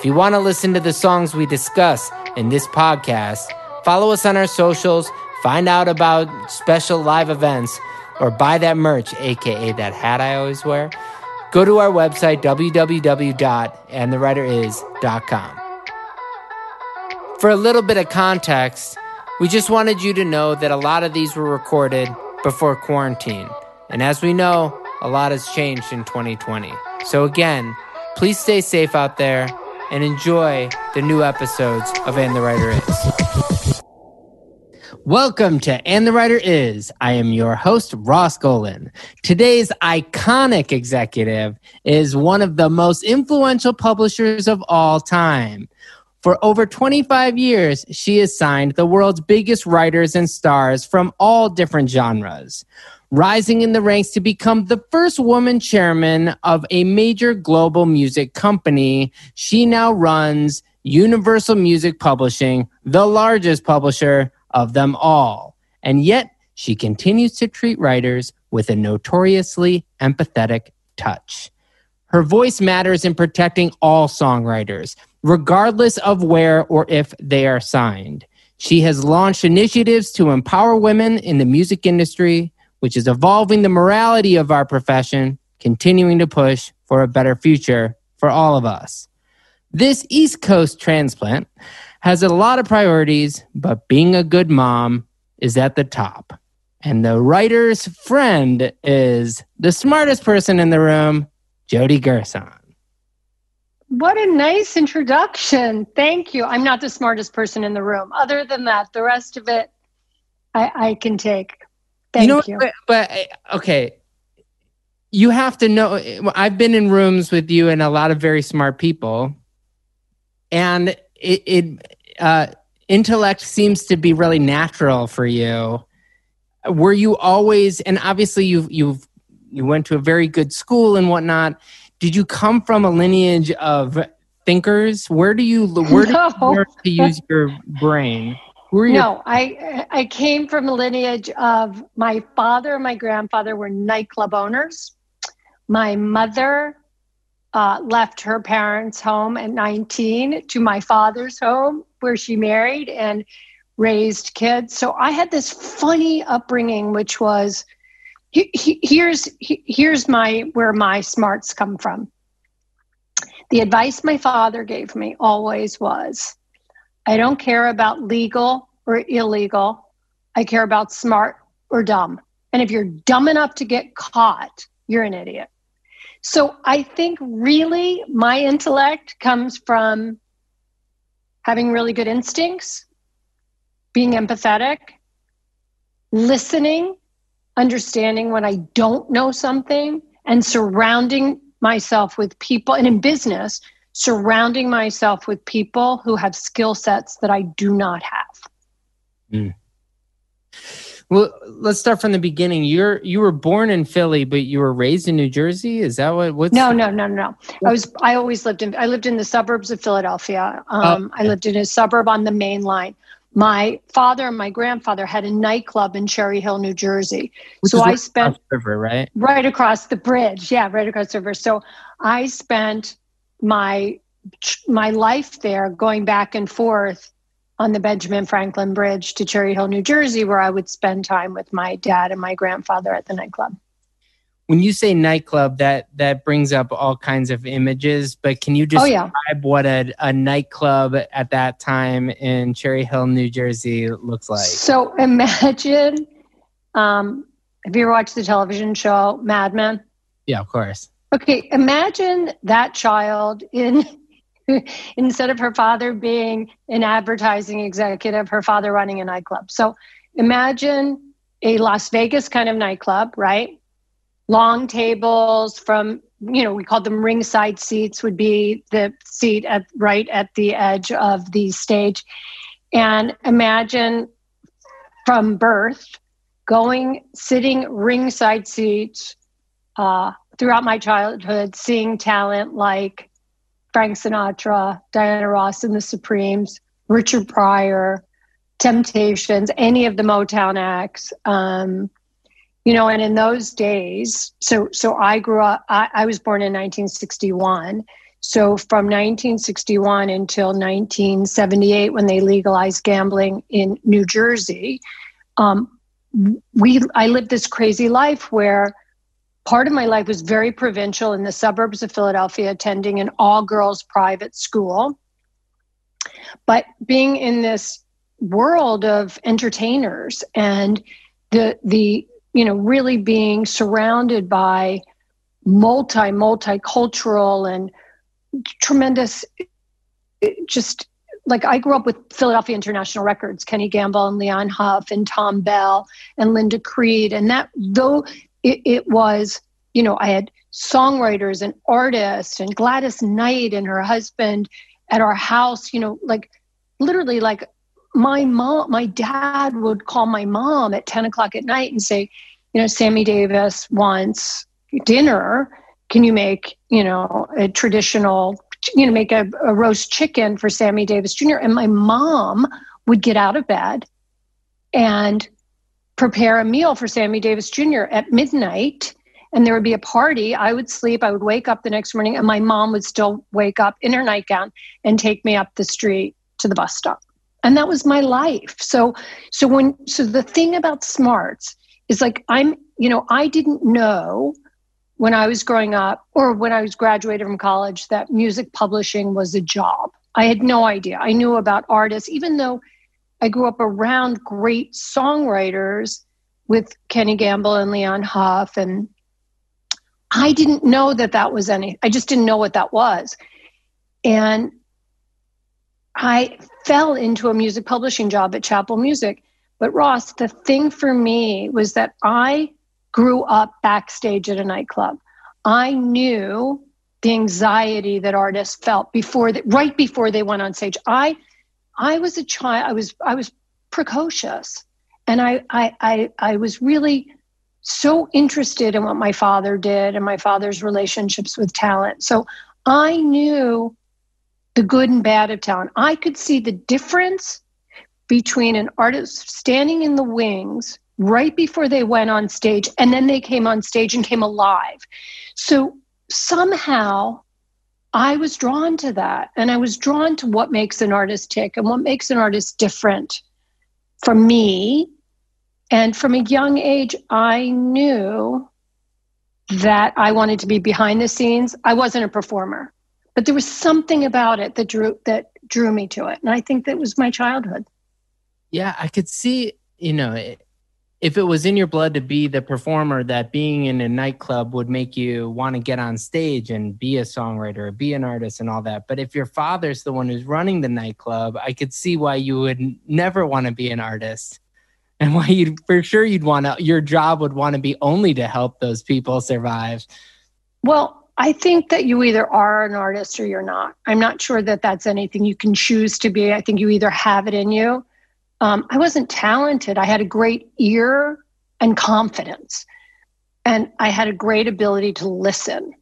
If you want to listen to the songs we discuss in this podcast, follow us on our socials, find out about special live events, or buy that merch, aka that hat I always wear. Go to our website, www.andthewriteris.com. For a little bit of context, we just wanted you to know that a lot of these were recorded before quarantine. And as we know, a lot has changed in 2020. So, again, please stay safe out there and enjoy the new episodes of And the Writer Is. Welcome to And the Writer Is. I am your host, Ross Golan. Today's iconic executive is one of the most influential publishers of all time. For over 25 years, she has signed the world's biggest writers and stars from all different genres rising in the ranks to become the first woman chairman of a major global music company. She now runs Universal Music Publishing, the largest publisher of them all. And yet, she continues to treat writers with a notoriously empathetic touch. Her voice matters in protecting all songwriters, regardless of where or if they are signed. She has launched initiatives to empower women in the music industry, which is evolving the morality of our profession, continuing to push for a better future for all of us. This East Coast transplant has a lot of priorities, but being a good mom is at the top. And the writer's friend is the smartest person in the room, Jody Gerson. What a nice introduction. Thank you. I'm not the smartest person in the room. Other than that, the rest of it I, I can take. Thank you. Know, you. But, but okay, you have to know. I've been in rooms with you and a lot of very smart people, and it, it uh, intellect seems to be really natural for you. Were you always? And obviously, you've you've you went to a very good school and whatnot. Did you come from a lineage of thinkers? Where do you where do no. you learn to use your brain? No, I I came from a lineage of my father and my grandfather were nightclub owners. My mother uh, left her parents' home at 19 to my father's home, where she married and raised kids. So I had this funny upbringing, which was he, he, here's he, here's my where my smarts come from. The advice my father gave me always was I don't care about legal or illegal. I care about smart or dumb. And if you're dumb enough to get caught, you're an idiot. So I think really my intellect comes from having really good instincts, being empathetic, listening, understanding when I don't know something, and surrounding myself with people. And in business, surrounding myself with people who have skill sets that I do not have. Mm. Well, let's start from the beginning. You're you were born in Philly, but you were raised in New Jersey. Is that what? What's no, no, no, no. I was. I always lived in. I lived in the suburbs of Philadelphia. Um, oh, I lived in a suburb on the main line. My father and my grandfather had a nightclub in Cherry Hill, New Jersey. Which so I spent river, right? Right across the bridge. Yeah, right across the river. So I spent my my life there, going back and forth on the Benjamin Franklin Bridge to Cherry Hill, New Jersey, where I would spend time with my dad and my grandfather at the nightclub. When you say nightclub, that that brings up all kinds of images. But can you just oh, yeah. describe what a, a nightclub at that time in Cherry Hill, New Jersey, looks like? So imagine. Um, have you ever watched the television show Mad Men? Yeah, of course. Okay, imagine that child in instead of her father being an advertising executive, her father running a nightclub. So imagine a Las Vegas kind of nightclub, right? Long tables from, you know, we called them ringside seats, would be the seat at right at the edge of the stage. And imagine from birth going, sitting ringside seats uh, throughout my childhood, seeing talent like Frank Sinatra, Diana Ross and the Supremes, Richard Pryor, Temptations, any of the Motown acts. Um, you know, and in those days, so so I grew up. I, I was born in 1961. So from 1961 until 1978, when they legalized gambling in New Jersey, um, we I lived this crazy life where part of my life was very provincial in the suburbs of Philadelphia, attending an all girls private school. But being in this world of entertainers and the the you know really being surrounded by multi multicultural and tremendous just like I grew up with Philadelphia International Records, Kenny Gamble and Leon Huff and Thom Bell and Linda Creed. And that though it, it was, you know, I had songwriters and artists and Gladys Knight and her husband at our house, you know, like literally like my mom, my dad would call my mom at 10 o'clock at night and say, you know, Sammy Davis wants dinner. Can you make, you know, a traditional, you know, make a, a roast chicken for Sammy Davis Jr.? And my mom would get out of bed and prepare a meal for Sammy Davis Jr. at midnight and there would be a party. I would sleep. I would wake up the next morning, and my mom would still wake up in her nightgown and take me up the street to the bus stop. And that was my life. So, so when so the thing about smarts is like I'm, you know, I didn't know when I was growing up or when I was graduated from college that music publishing was a job. I had no idea. I knew about artists, even though I grew up around great songwriters with Kenny Gamble and Leon Huff. And I didn't know that that was any, I just didn't know what that was. And I fell into a music publishing job at Chappell Music. But Ross, the thing for me was that I grew up backstage at a nightclub. I knew the anxiety that artists felt before that right before they went on stage. I I was a child. I was I was precocious, and I I I, I was really so interested in what my father did and my father's relationships with talent. So I knew the good and bad of talent. I could see the difference between an artist standing in the wings right before they went on stage and then they came on stage and came alive. So somehow I was drawn to that. And I was drawn to what makes an artist tick and what makes an artist different from me. And from a young age, I knew that I wanted to be behind the scenes. I wasn't a performer, but there was something about it that drew that drew me to it. And I think that was my childhood. Yeah, I could see, you know, if it was in your blood to be the performer, that being in a nightclub would make you want to get on stage and be a songwriter, be an artist, and all that. But if your father's the one who's running the nightclub, I could see why you would never want to be an artist, and why you for sure you'd want to. Your job would want to be only to help those people survive. Well, I think that you either are an artist or you're not. I'm not sure that that's anything you can choose to be. I think you either have it in you um, I wasn't talented. I had a great ear and confidence, and I had a great ability to listen.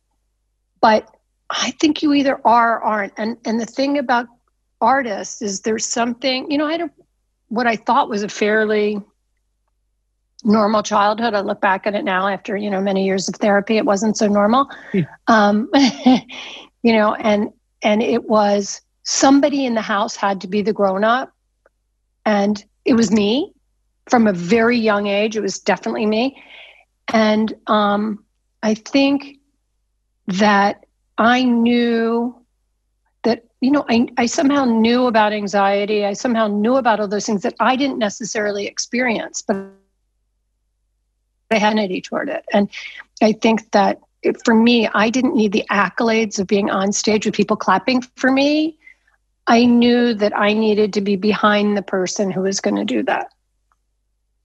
But I think you either are or aren't. And and the thing about artists is there's something you know. I had a, what I thought was a fairly normal childhood. I look back at it now after you know many years of therapy. It wasn't so normal, yeah. um, you know, and and it was somebody in the house had to be the grown up And it was me from a very young age. It was definitely me. And um, I think that I knew that, you know, I, I somehow knew about anxiety. I somehow knew about all those things that I didn't necessarily experience, but I had an toward it. And I think that it, for me, I didn't need the accolades of being on stage with people clapping for me. I knew that I needed to be behind the person who was going to do that.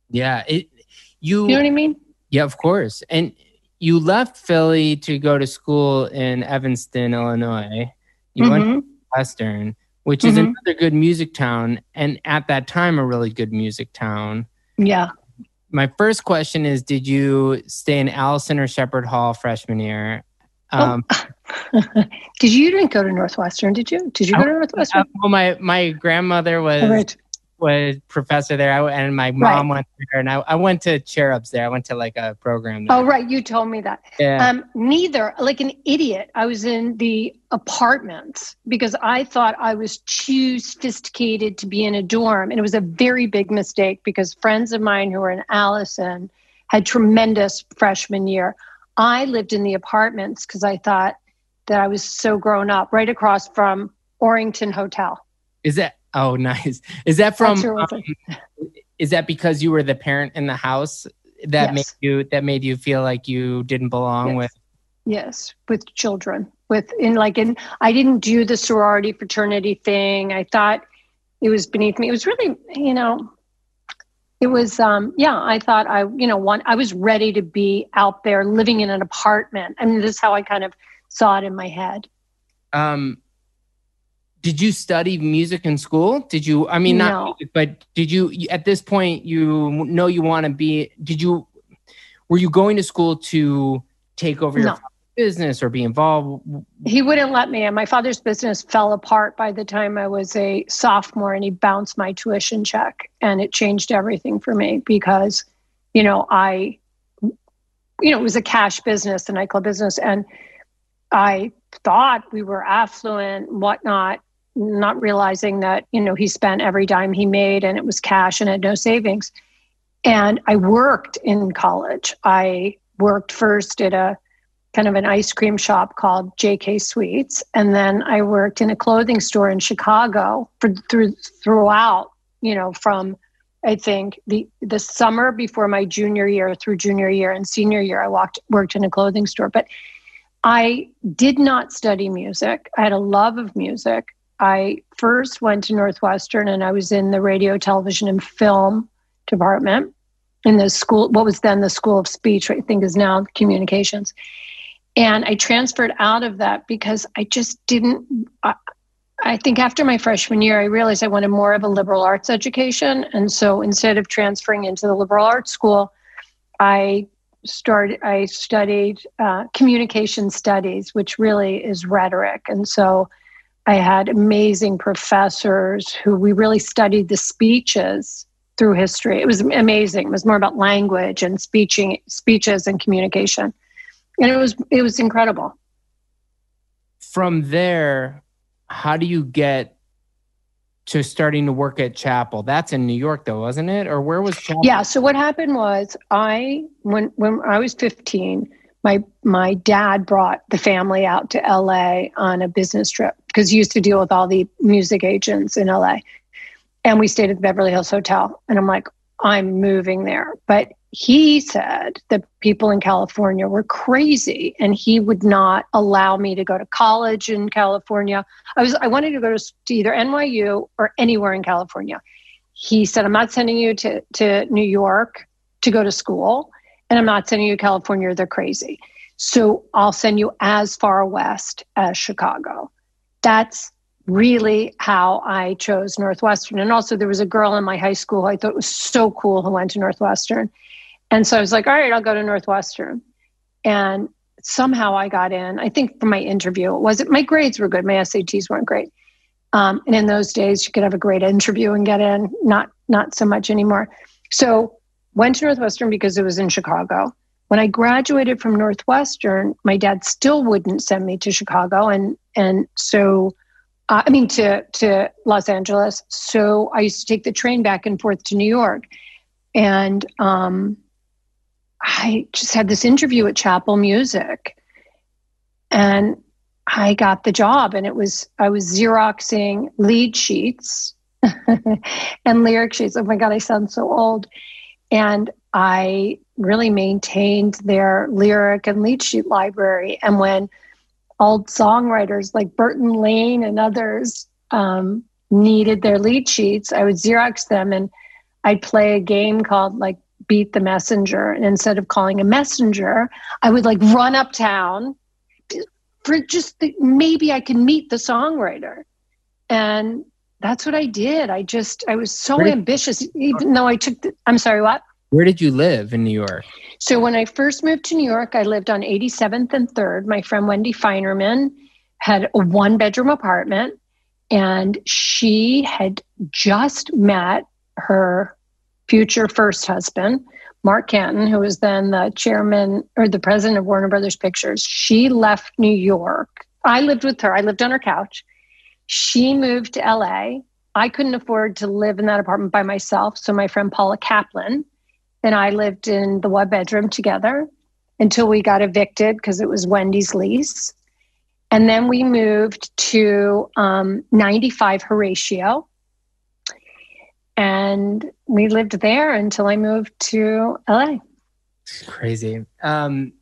Yeah, it you You know what I mean? Yeah, of course. And you left Philly to go to school in Evanston, Illinois. You went Mhm. to Western, which is Mhm. another good music town, and at that time, a really good music town. Yeah. My first question is Did you stay in Allison or Shepard Hall freshman year? Oh, Um, did you didn't go to Northwestern? Did you? Did you go to Northwestern? uh, well, my, my grandmother was All right. was professor there, I, and my mom went there, and I, I went to Cherubs there. I went to like a program there. Oh, right. You told me that. yeah. Um, neither, like an idiot, I was in the apartments because I thought I was too sophisticated to be in a dorm. And it was a very big mistake because friends of mine who were in Allison had tremendous freshman year. I lived in the apartments because I thought that I was so grown up, right across from Orrington Hotel. Is that oh nice? Is that from? That's where it was um, is that because you were the parent in the house that Yes. made you that made you feel like you didn't belong Yes. with? Yes, with children. With in like in I didn't do the sorority fraternity thing. I thought it was beneath me. It was really, you know, it was um yeah, I thought I, you know, one I was ready to be out there living in an apartment. I mean, this is how I kind of saw it in my head. Um, did you study music in school? Did you? I mean, not No. music, but did you? At this point, you know you want to be. Did you? Were you going to school to take over your No. Business or be involved? He wouldn't let me. And my father's business fell apart by the time I was a sophomore and he bounced my tuition check. And it changed everything for me because, you know, I, you know, it was a cash business, the nightclub business. And I thought we were affluent, whatnot, not realizing that, you know, he spent every dime he made and it was cash and had no savings. And I worked in college. I worked first at a kind of an ice cream shop called JK Sweets, and then I worked in a clothing store in Chicago for through throughout, you know, from I think the the summer before my junior year through junior year and senior year, I walked worked in a clothing store. But I did not study music. I had a love of music. I first went to Northwestern and I was in the radio, television, and film department in the school, what was then the School of Speech, I think is now communications. And I transferred out of that because I just didn't. I, I think after my freshman year, I realized I wanted more of a liberal arts education. And so instead of transferring into the liberal arts school, I started, I studied uh, communication studies, which really is rhetoric. And so I had amazing professors who we really studied the speeches through history. It was amazing. It was more about language and speeching, speeches and communication. And it was it was incredible. From there, how do you get to starting to work at Chappell? That's in New York, though, wasn't it? Or where was Chappell? Yeah. So what happened was I when when I was 15, my my dad brought the family out to LA on a business trip because he used to deal with all the music agents in LA. And we stayed at the Beverly Hills Hotel. And I'm like, I'm moving there. But he said the people in California were crazy and he would not allow me to go to college in California. I was I wanted to go to, to either NYU or anywhere in California. He said, I'm not sending you to, to New York to go to school, and I'm not sending you to California. They're crazy. So I'll send you as far west as Chicago. That's really how I chose Northwestern. And also, there was a girl in my high school I thought was so cool who went to Northwestern. And so I was like, all right, I'll go to Northwestern. And somehow I got in. I think for my interview, it wasn't my grades were good. My SATs weren't great. Um, and in those days, you could have a great interview and get in. Not not so much anymore. So went to Northwestern because it was in Chicago. When I graduated from Northwestern, my dad still wouldn't send me to Chicago, and and so uh, I mean, to to Los Angeles. So I used to take the train back and forth to New York, and um, I just had this interview at Chappell Music, and I got the job, and it was I was xeroxing lead sheets and lyric sheets. Oh my god, I sound so old. And I really maintained their lyric and lead sheet library. And when old songwriters like Burton Lane and others um, needed their lead sheets, I would Xerox them and I'd play a game called like Beat the Messenger. And instead of calling a messenger, I would like run uptown for just the, maybe I can meet the songwriter. And that's what I did. I just, I was so did, ambitious, even though I took, the, I'm sorry, what? Where did you live in New York? So when I first moved to New York, I lived on 87th and 3rd. My friend Wendy Finerman had a one bedroom apartment and she had just met her future first husband, Mark Canton, who was then the chairman or the president of Warner Brothers Pictures. She left New York. I lived with her. I lived on her couch. She moved to LA. I couldn't afford to live in that apartment by myself. So my friend Paula Kaplan and I lived in the one bedroom together until we got evicted because it was Wendy's lease. And then we moved to um, 95 Horatio. And we lived there until I moved to LA. Crazy. Um,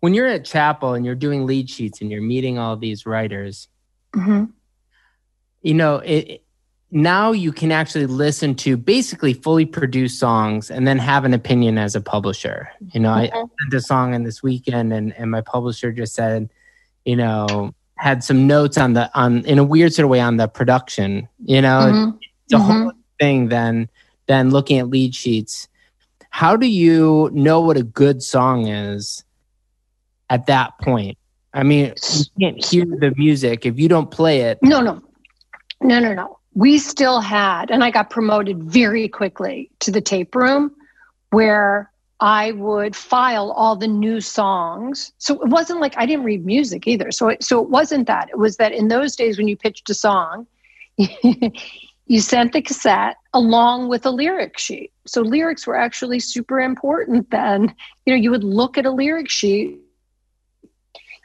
when you're at Chappell and you're doing lead sheets and you're meeting all these writers, mm-hmm you know, it, now you can actually listen to basically fully produced songs and then have an opinion as a publisher. You know, mm-hmm. I sent a song in this weekend and, and my publisher just said, you know, had some notes on the on in a weird sort of way on the production. You know, mm-hmm. it's a mm-hmm. whole thing than than looking at lead sheets. How do you know what a good song is at that point? I mean, you can't hear the music if you don't play it. No, no. No, no, no. We still had, and I got promoted very quickly to the tape room where I would file all the new songs. So it wasn't like I didn't read music either. So it, so it wasn't that. It was that in those days when you pitched a song, you sent the cassette along with a lyric sheet. So lyrics were actually super important then. You know, you would look at a lyric sheet.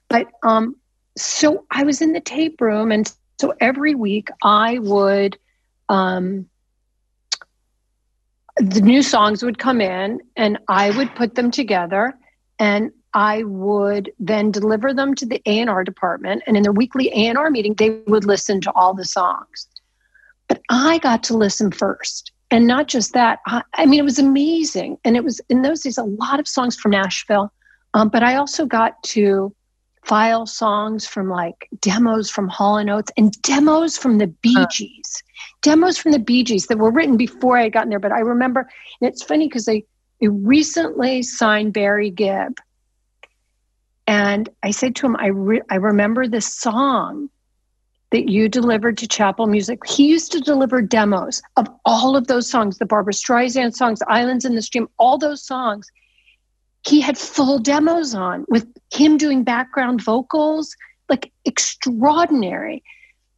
But um so I was in the tape room and so every week I would, um, the new songs would come in and I would put them together and I would then deliver them to the A&R department and in their weekly A&R meeting they would listen to all the songs. But I got to listen first. And not just that, I, I mean, it was amazing. And it was in those days a lot of songs from Nashville. Um, but I also got to file songs from like demos from Hall and Oates and demos from the Bee uh-huh. Gees, demos from the Bee Gees that were written before I had gotten there. But I remember, and it's funny because they, they recently signed Barry Gibb. And I said to him, I, re- I remember this song that you delivered to Chappell Music. He used to deliver demos of all of those songs, the Barbra Streisand songs, Islands in the Stream, all those songs he had full demos on with him doing background vocals, like extraordinary.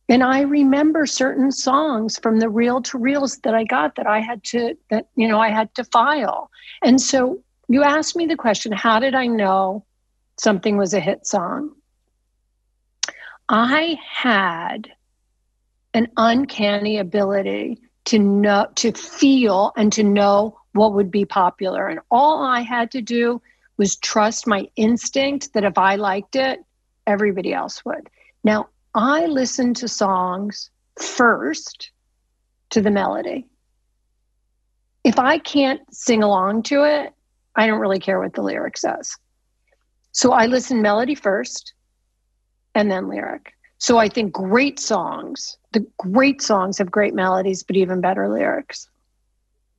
And I remember certain songs from the reel to reels that I got that I had to, that, you know, I had to file. And so you asked me the question how did I know something was a hit song? I had an uncanny ability to know, to feel and to know what would be popular. And all I had to do was trust my instinct that if I liked it, everybody else would. Now, I listen to songs first to the melody. If I can't sing along to it, I don't really care what the lyric says. So I listen melody first and then lyric. So I think great songs, the great songs have great melodies, but even better lyrics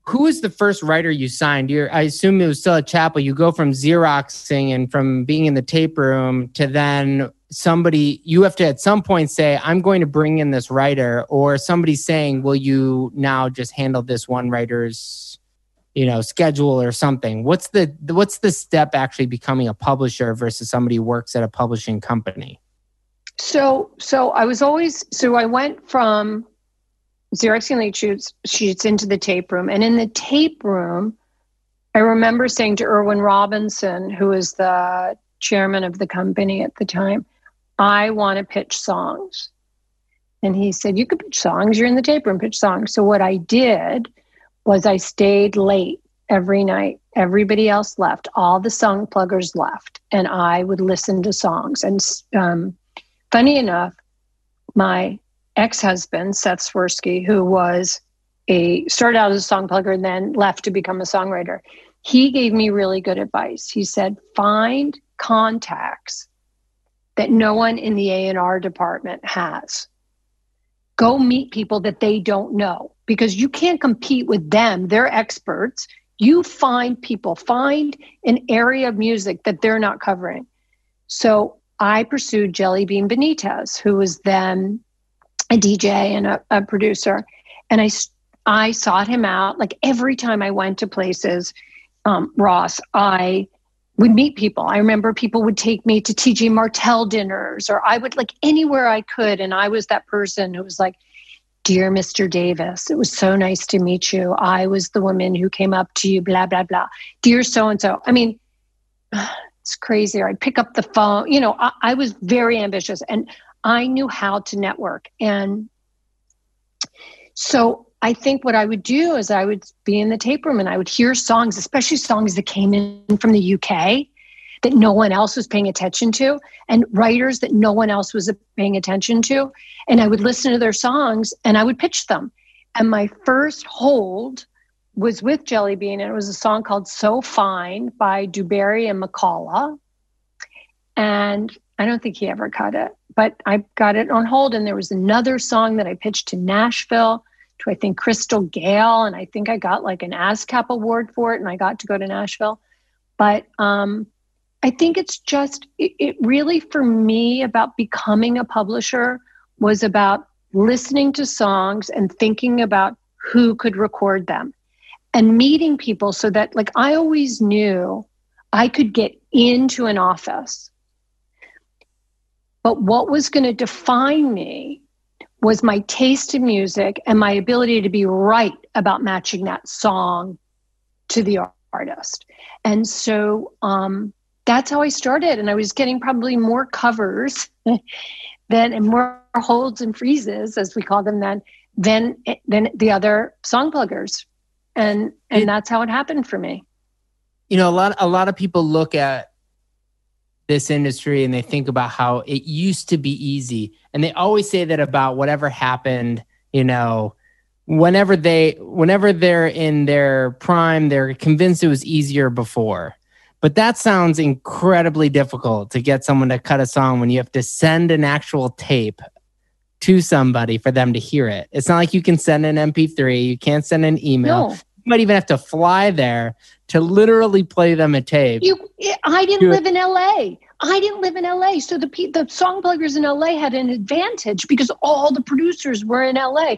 who was the first writer you signed? You're, I assume it was still at Chappell. You go from Xeroxing and from being in the tape room to then somebody, you have to at some point say, I'm going to bring in this writer, or somebody saying, Will you now just handle this one writer's you know schedule or something what's the what's the step actually becoming a publisher versus somebody who works at a publishing company So, so I was always so I went from Xeroxing lead shoots sheets into the tape room, and in the tape room, I remember saying to Irwin Robinson, who was the chairman of the company at the time, "I want to pitch songs." And he said, You could pitch songs. You're in the tape room, pitch songs. So what I did was I stayed late every night. Everybody else left. All the song pluggers left. And I would listen to songs. And um, funny enough, my ex-husband, Seth Swirsky, who was a started out as a song plugger and then left to become a songwriter, he gave me really good advice. He said, find contacts that no one in the A&R department has go meet people that they don't know because you can't compete with them. They're experts. You find people, find an area of music that they're not covering. So I pursued Jellybean Benitez, who was then a DJ and a, a producer. And I, I sought him out. Like every time I went to places, um, Ross, I would meet people. I remember people would take me to TJ Martell dinners, or I would like anywhere I could. And I was that person who was like, Dear Mr. Davis, it was so nice to meet you. I was the woman who came up to you, blah, blah, blah. Dear so and so. I mean, it's crazy. I'd pick up the phone. You know, I, I was very ambitious and I knew how to network. And so I think what I would do is I would be in the tape room and I would hear songs, especially songs that came in from the UK that no one else was paying attention to, and writers that no one else was paying attention to. And I would listen to their songs and I would pitch them. And my first hold was with Jellybean, and it was a song called So Fine by DuBarry and McCullough. And I don't think he ever cut it, but I got it on hold. And there was another song that I pitched to Nashville to I think Crystal Gayle, and I think I got like an ASCAP award for it, and I got to go to Nashville. But um, I think it's just it, it really for me about becoming a publisher was about listening to songs and thinking about who could record them and meeting people so that like I always knew I could get into an office. But what was going to define me was my taste in music and my ability to be right about matching that song to the artist. And so um, that's how I started. And I was getting probably more covers than and more holds and freezes, as we call them then, than than the other song pluggers. And and it, that's how it happened for me. You know, a lot a lot of people look at this industry and they think about how it used to be easy. And they always say that about whatever happened you know whenever they whenever they're in their prime they're convinced it was easier before. But that sounds incredibly difficult to get someone to cut a song when you have to send an actual tape to somebody for them to hear it. It's not like you can send an mp3 you can't send an email. No. Might even have to fly there to literally play them a tape. You, I didn't live in LA. I didn't live in LA, so the the song pluggers in LA had an advantage because all the producers were in LA.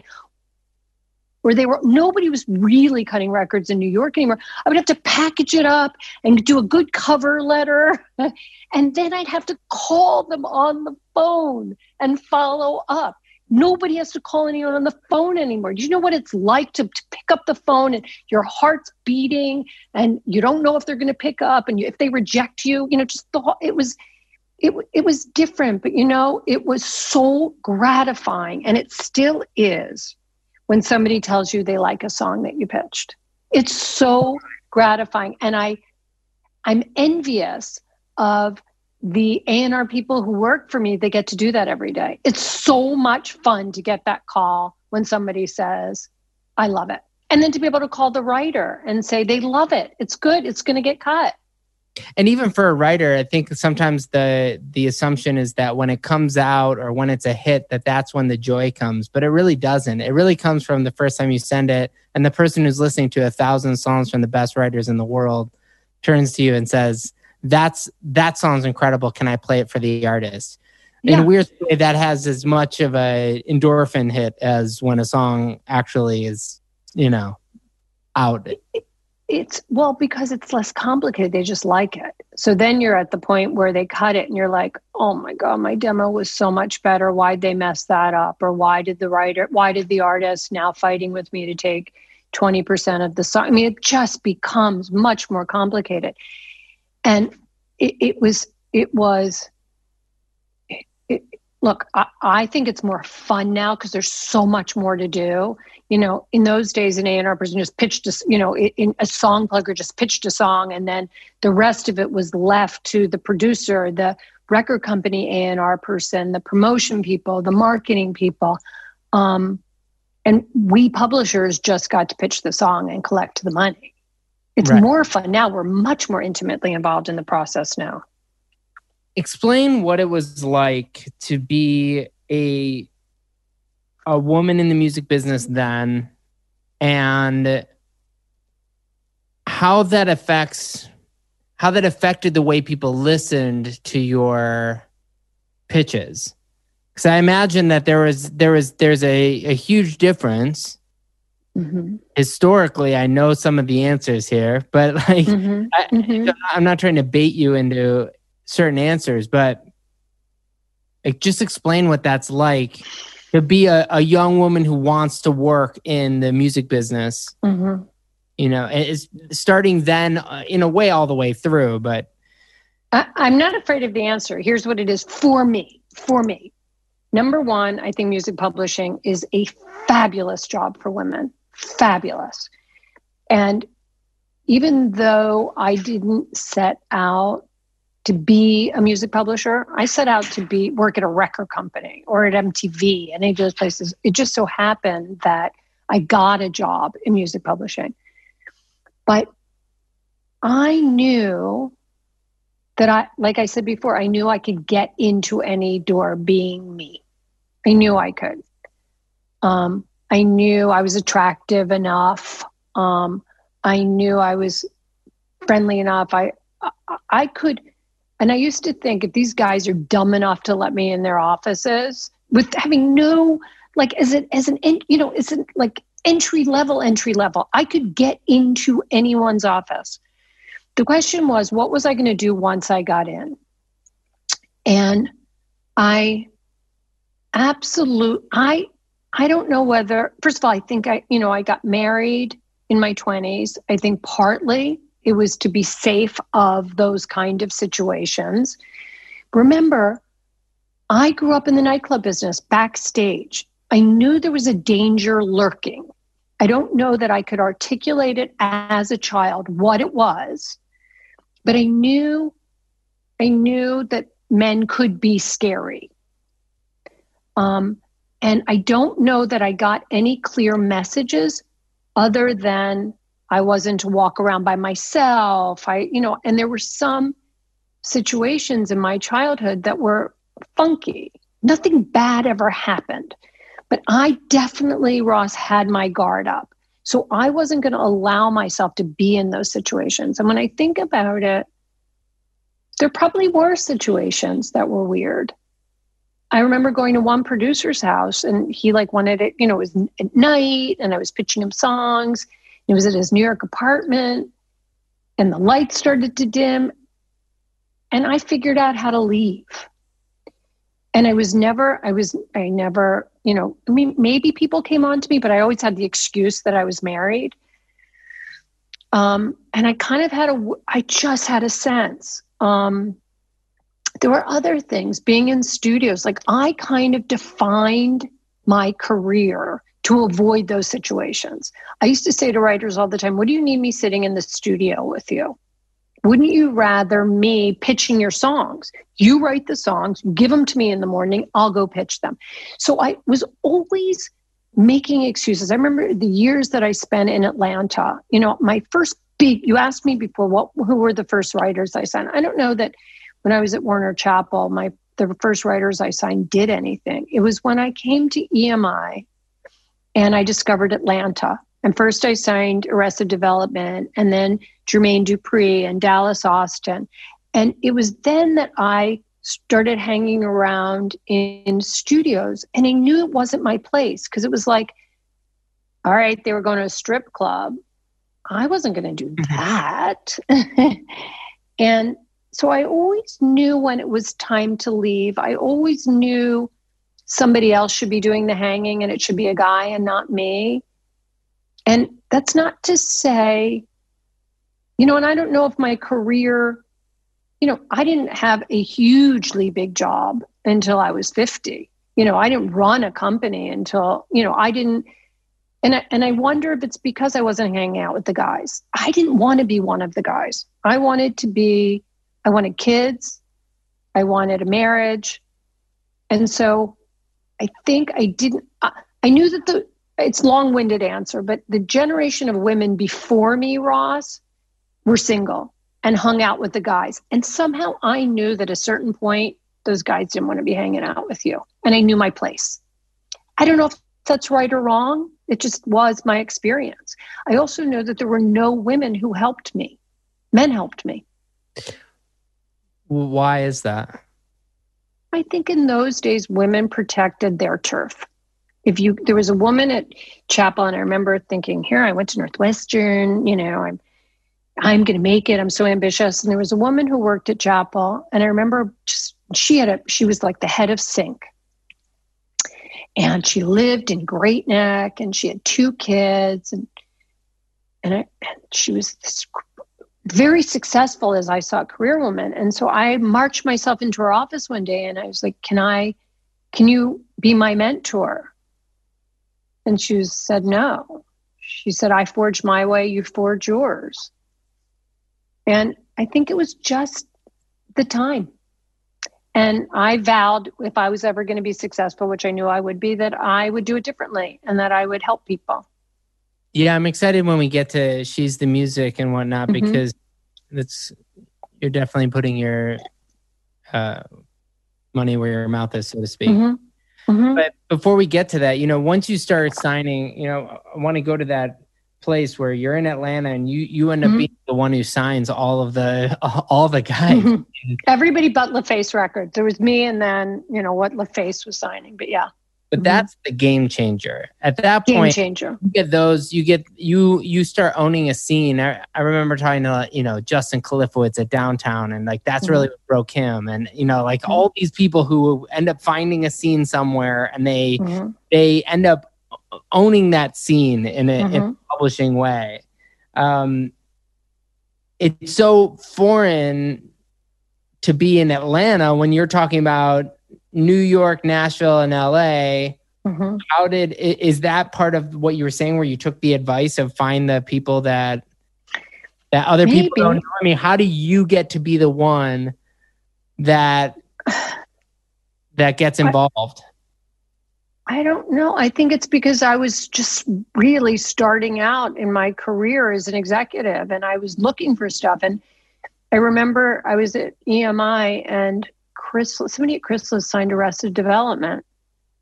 Where they were, nobody was really cutting records in New York anymore. I would have to package it up and do a good cover letter. and then I'd have to call them on the phone and follow up. Nobody has to call anyone on the phone anymore. Do you know what it's like to, to pick up the phone and your heart's beating and you don't know if they're going to pick up and you, if they reject you, you know, just the it was it it was different, but you know, it was so gratifying and it still is when somebody tells you they like a song that you pitched. It's so gratifying and I I'm envious of the A&R people who work for me, they get to do that every day. It's so much fun to get that call when somebody says, I love it. And then to be able to call the writer and say, they love it. It's good. It's going to get cut. And even for a writer, I think sometimes the the assumption is that when it comes out or when it's a hit, that that's when the joy comes. But it really doesn't. It really comes from the first time you send it, and the person who's listening to a thousand songs from the best writers in the world turns to you and says, that's that song's incredible. Can I play it for the artist? Yeah. In a weird way, that has as much of a endorphin hit as when a song actually is, you know, out. it's well because it's less complicated they just like it so then you're at the point where they cut it and you're like oh my god my demo was so much better why'd they mess that up or why did the writer why did the artist now fighting with me to take 20% of the song i mean it just becomes much more complicated and it, it was it was it, it, look I, I think it's more fun now because there's so much more to do you know, in those days, an A&R person just pitched a, you know, in a song plugger just pitched a song, and then the rest of it was left to the producer, the record company A&R person, the promotion people, the marketing people, um, and we publishers just got to pitch the song and collect the money. It's right. more fun now. We're much more intimately involved in the process now. Explain what it was like to be a a woman in the music business then and how that affects how that affected the way people listened to your pitches because i imagine that there was there was there's a, a huge difference mm-hmm. historically i know some of the answers here but like mm-hmm. I, mm-hmm. i'm not trying to bait you into certain answers but like just explain what that's like to be a, a young woman who wants to work in the music business mm-hmm. you know it's starting then uh, in a way all the way through but I, i'm not afraid of the answer here's what it is for me for me number one i think music publishing is a fabulous job for women fabulous and even though i didn't set out to be a music publisher. I set out to be work at a record company or at MTV and any of those places. It just so happened that I got a job in music publishing. But I knew that I, like I said before, I knew I could get into any door being me. I knew I could. Um, I knew I was attractive enough. Um, I knew I was friendly enough. I, I, I could and I used to think if these guys are dumb enough to let me in their offices with having no, like, as an, as an, you know, it's an, like entry level, entry level, I could get into anyone's office. The question was, what was I going to do once I got in? And I absolute, I, I don't know whether, first of all, I think I, you know, I got married in my 20s. I think partly it was to be safe of those kind of situations. Remember, I grew up in the nightclub business backstage. I knew there was a danger lurking. I don't know that I could articulate it as a child what it was, but I knew I knew that men could be scary. Um, and I don't know that I got any clear messages other than I wasn't to walk around by myself. I, you know, and there were some situations in my childhood that were funky. Nothing bad ever happened. But I definitely, Ross, had my guard up. So I wasn't going to allow myself to be in those situations. And when I think about it, there probably were situations that were weird. I remember going to one producer's house and he like wanted it, you know, it was at night and I was pitching him songs he was at his New York apartment and the lights started to dim. And I figured out how to leave. And I was never, I was, I never, you know, I mean, maybe people came on to me, but I always had the excuse that I was married. Um, and I kind of had a, I just had a sense. Um, there were other things being in studios, like I kind of defined my career to avoid those situations. I used to say to writers all the time, What do you need me sitting in the studio with you? Wouldn't you rather me pitching your songs? You write the songs, give them to me in the morning, I'll go pitch them. So I was always making excuses. I remember the years that I spent in Atlanta. You know, my first big, you asked me before, what, who were the first writers I sent? I don't know that when I was at Warner Chappell, my the first writers I signed did anything. It was when I came to EMI and I discovered Atlanta. And first I signed Arrested Development and then Jermaine Dupri and Dallas Austin. And it was then that I started hanging around in studios and I knew it wasn't my place because it was like, all right, they were going to a strip club. I wasn't going to do mm-hmm. that. and so I always knew when it was time to leave. I always knew somebody else should be doing the hanging and it should be a guy and not me. And that's not to say, you know, and I don't know if my career, you know, I didn't have a hugely big job until I was 50. You know, I didn't run a company until, you know, I didn't and I, and I wonder if it's because I wasn't hanging out with the guys. I didn't want to be one of the guys. I wanted to be I wanted kids. I wanted a marriage. And so I think I didn't, I knew that the, it's long winded answer, but the generation of women before me, Ross, were single and hung out with the guys. And somehow I knew that at a certain point, those guys didn't want to be hanging out with you. And I knew my place. I don't know if that's right or wrong. It just was my experience. I also know that there were no women who helped me, men helped me. Why is that? I think in those days, women protected their turf. If you, there was a woman at Chappell, and I remember thinking, here, I went to Northwestern, you know, I'm, I'm going to make it. I'm so ambitious. And there was a woman who worked at Chappell, and I remember just, she had a, she was like the head of sync. And she lived in Great Neck and she had two kids and, and, I, and she was this very successful as I saw a career woman. And so I marched myself into her office one day and I was like, Can I, can you be my mentor? And she said, No. She said, I forged my way, you forge yours. And I think it was just the time. And I vowed if I was ever going to be successful, which I knew I would be, that I would do it differently and that I would help people. Yeah, I'm excited when we get to she's the music and whatnot mm-hmm. because that's you're definitely putting your uh, money where your mouth is, so to speak. Mm-hmm. Mm-hmm. But before we get to that, you know, once you start signing, you know, I want to go to that place where you're in Atlanta and you you end up mm-hmm. being the one who signs all of the all the guys. Mm-hmm. Everybody but LaFace Records. There was me and then, you know, what LaFace was signing. But yeah. But mm-hmm. that's the game changer. At that game point, changer. you get those. You get you you start owning a scene. I, I remember talking to you know Justin Kalifowitz at Downtown, and like that's mm-hmm. really what broke him. And you know like mm-hmm. all these people who end up finding a scene somewhere, and they mm-hmm. they end up owning that scene in a, in a mm-hmm. publishing way. Um, it's so foreign to be in Atlanta when you're talking about New York, Nashville, and LA. Mm-hmm. How did is that part of what you were saying, where you took the advice of find the people that that other Maybe. people don't know? I mean, how do you get to be the one that that gets involved? I don't know. I think it's because I was just really starting out in my career as an executive and I was looking for stuff. And I remember I was at EMI and Chrysalis, somebody at Chrysalis signed Arrested Development.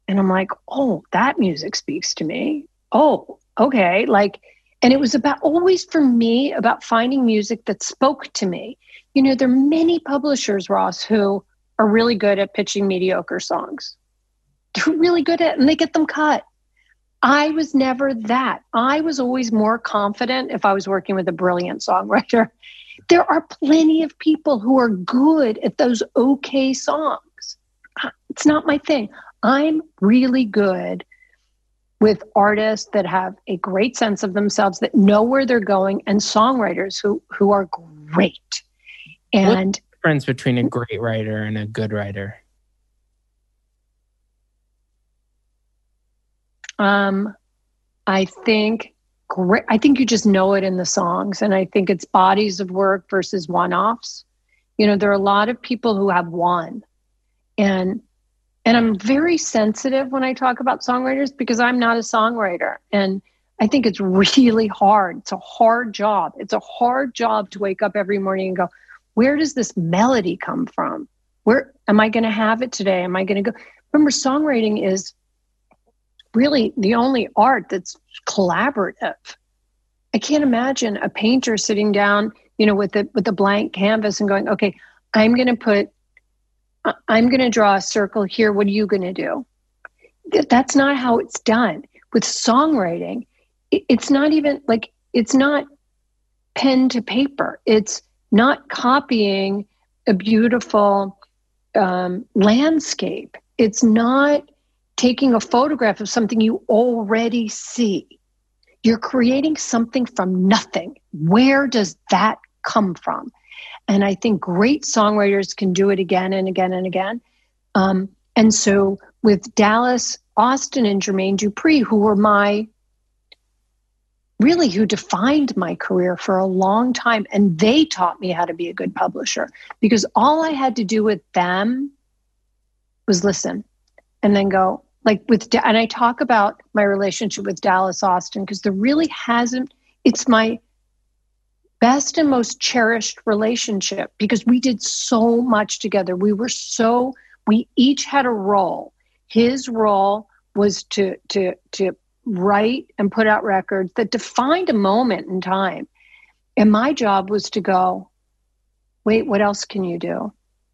And I'm like, oh, that music speaks to me. Oh, okay. Like, and it was about always for me about finding music that spoke to me. You know, there are many publishers, Ross, who are really good at pitching mediocre songs. They're really good at, and they get them cut. I was never that. I was always more confident if I was working with a brilliant songwriter there are plenty of people who are good at those okay songs. It's not my thing. I'm really good with artists that have a great sense of themselves, that know where they're going, and songwriters who who are great. And What's the difference between a great writer and a good writer? Um, I think great. I think you just know it in the songs. And I think it's bodies of work versus one offs. You know, there are a lot of people who have one. And and I'm very sensitive when I talk about songwriters because I'm not a songwriter. And I think it's really hard. It's a hard job. It's a hard job to wake up every morning and go, where does this melody come from? Where am I going to have it today? Am I going to go? Remember, songwriting is really the only art that's collaborative. I can't imagine a painter sitting down, you know, with the with the blank canvas and going, "Okay, I'm going to put I'm going to draw a circle here. What are you going to do?" That's not how it's done. With songwriting, it's not even like it's not pen to paper. It's not copying a beautiful um, landscape. It's not taking a photograph of something you already see. You're creating something from nothing. Where does that come from? And I think great songwriters can do it again and again and again. Um, and so with Dallas Austin and Jermaine Dupri, who were my really who defined my career for a long time. And they taught me how to be a good publisher because all I had to do with them was listen and then go, like with, and I talk about my relationship with Dallas Austin because there really hasn't, it's my best and most cherished relationship because we did so much together. We were so, we each had a role. His role was to, to, to write and put out records that defined a moment in time. And my job was to go, wait, what else can you do?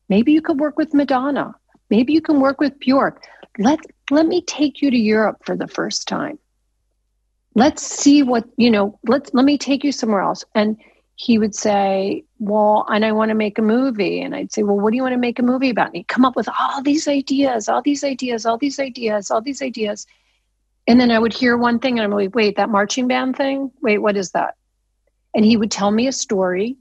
Maybe you could work with Madonna. Maybe you can work with Bjork. Let let me take you to Europe for the first time. Let's see what, you know, let's let me take you somewhere else. And he would say, Well, and I want to make a movie. And I'd say, Well, what do you want to make a movie about? And he'd come up with all these ideas, all these ideas, all these ideas, all these ideas. And then I would hear one thing and I'm like, wait, that marching band thing? Wait, what is that? And he would tell me a story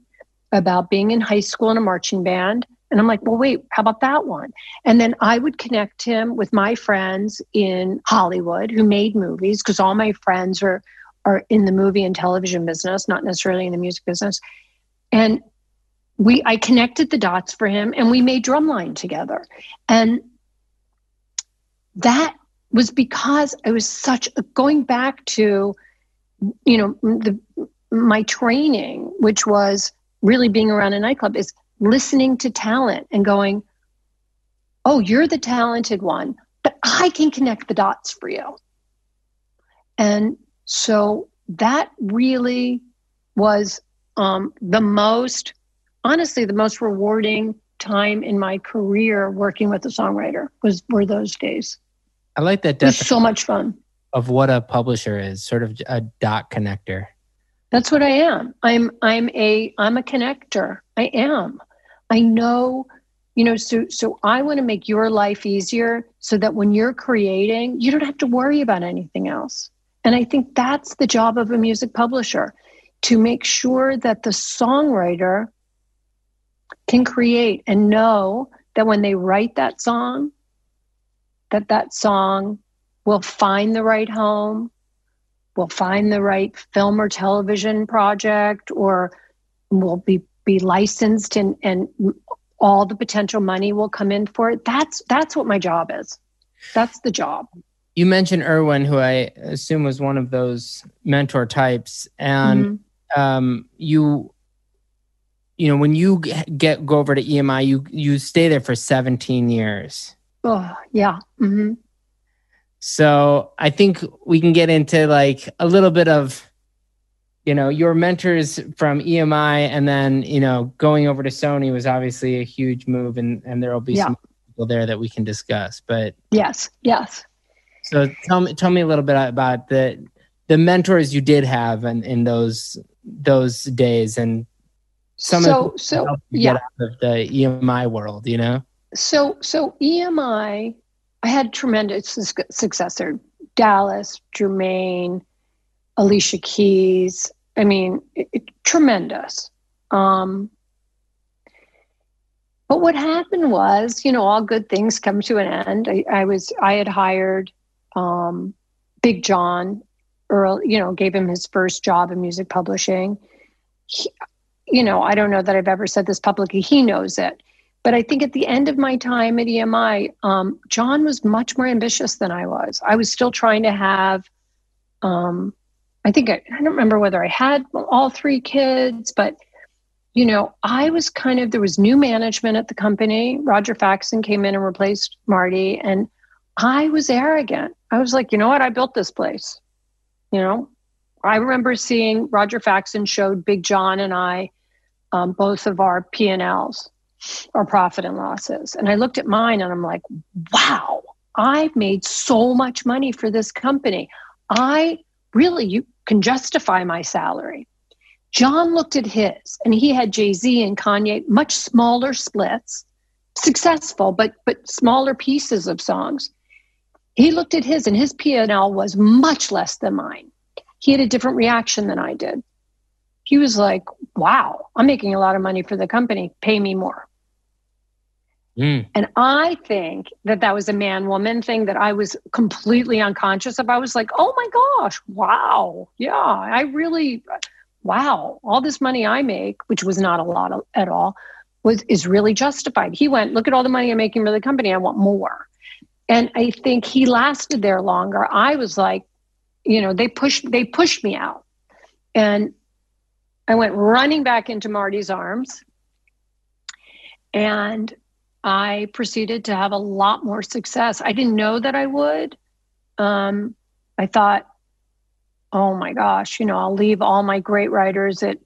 about being in high school in a marching band. And I'm like, well, wait, how about that one? And then I would connect him with my friends in Hollywood who made movies because all my friends are, are in the movie and television business, not necessarily in the music business. And we I connected the dots for him and we made drumline together. And that was because I was such going back to, you know, the my training, which was really being around a nightclub, is listening to talent and going, "Oh, you're the talented one, but I can connect the dots for you." And so that really was um, the most, honestly, the most rewarding time in my career working with a songwriter was were those days. I like that. It's so much fun. Of what a publisher is, sort of a dot connector. That's what I am. I'm I'm a I'm a connector. I am. I know, you know, so so I want to make your life easier so that when you're creating, you don't have to worry about anything else. And I think that's the job of a music publisher to make sure that the songwriter can create and know that when they write that song, that that song will find the right home, will find the right film or television project, or we'll be be licensed and and all the potential money will come in for it. That's that's what my job is. That's the job. You mentioned Irwin, who I assume was one of those mentor types, and mm-hmm. um, you you know when you get go over to EMI, you you stay there for 17 years. Oh, yeah. Mm-hmm. So I think we can get into like a little bit of, you know, your mentors from EMI and then, you know, going over to Sony was obviously a huge move and, and there will be yeah. some people there that we can discuss. But yes, yes. So tell me, tell me a little bit about the, the mentors you did have in, in those, those days and some so, of so, yeah. out of the EMI world, you know? So, so EMI, I had tremendous success there. Dallas, Jermaine, Alicia Keys. I mean, it, it, tremendous. Um, but what happened was, you know, all good things come to an end. I, I was, I had hired um, Big John Earl, you know, gave him his first job in music publishing. He, you know, I don't know that I've ever said this publicly. He knows it. But I think at the end of my time at EMI, um, John was much more ambitious than I was. I was still trying to have, um, I think I, I don't remember whether I had all three kids, but you know, I was kind of there was new management at the company. Roger Faxon came in and replaced Marty, and I was arrogant. I was like, you know what? I built this place. You know, I remember seeing Roger Faxon showed Big John and I um, both of our P and Ls or profit and losses. And I looked at mine and I'm like, wow, I've made so much money for this company. I really you can justify my salary. John looked at his and he had Jay-Z and Kanye, much smaller splits, successful, but but smaller pieces of songs. He looked at his and his P&L was much less than mine. He had a different reaction than I did. He was like, wow, I'm making a lot of money for the company. Pay me more. Mm. And I think that that was a man woman thing that I was completely unconscious of. I was like, oh my gosh, wow. Yeah, I really, wow, all this money I make, which was not a lot of, at all, was is really justified. He went, look at all the money I'm making for the company. I want more. And I think he lasted there longer. I was like, you know, they pushed they pushed me out. And I went running back into Marty's arms. And I proceeded to have a lot more success. I didn't know that I would. Um, I thought, oh my gosh, you know, I'll leave all my great writers at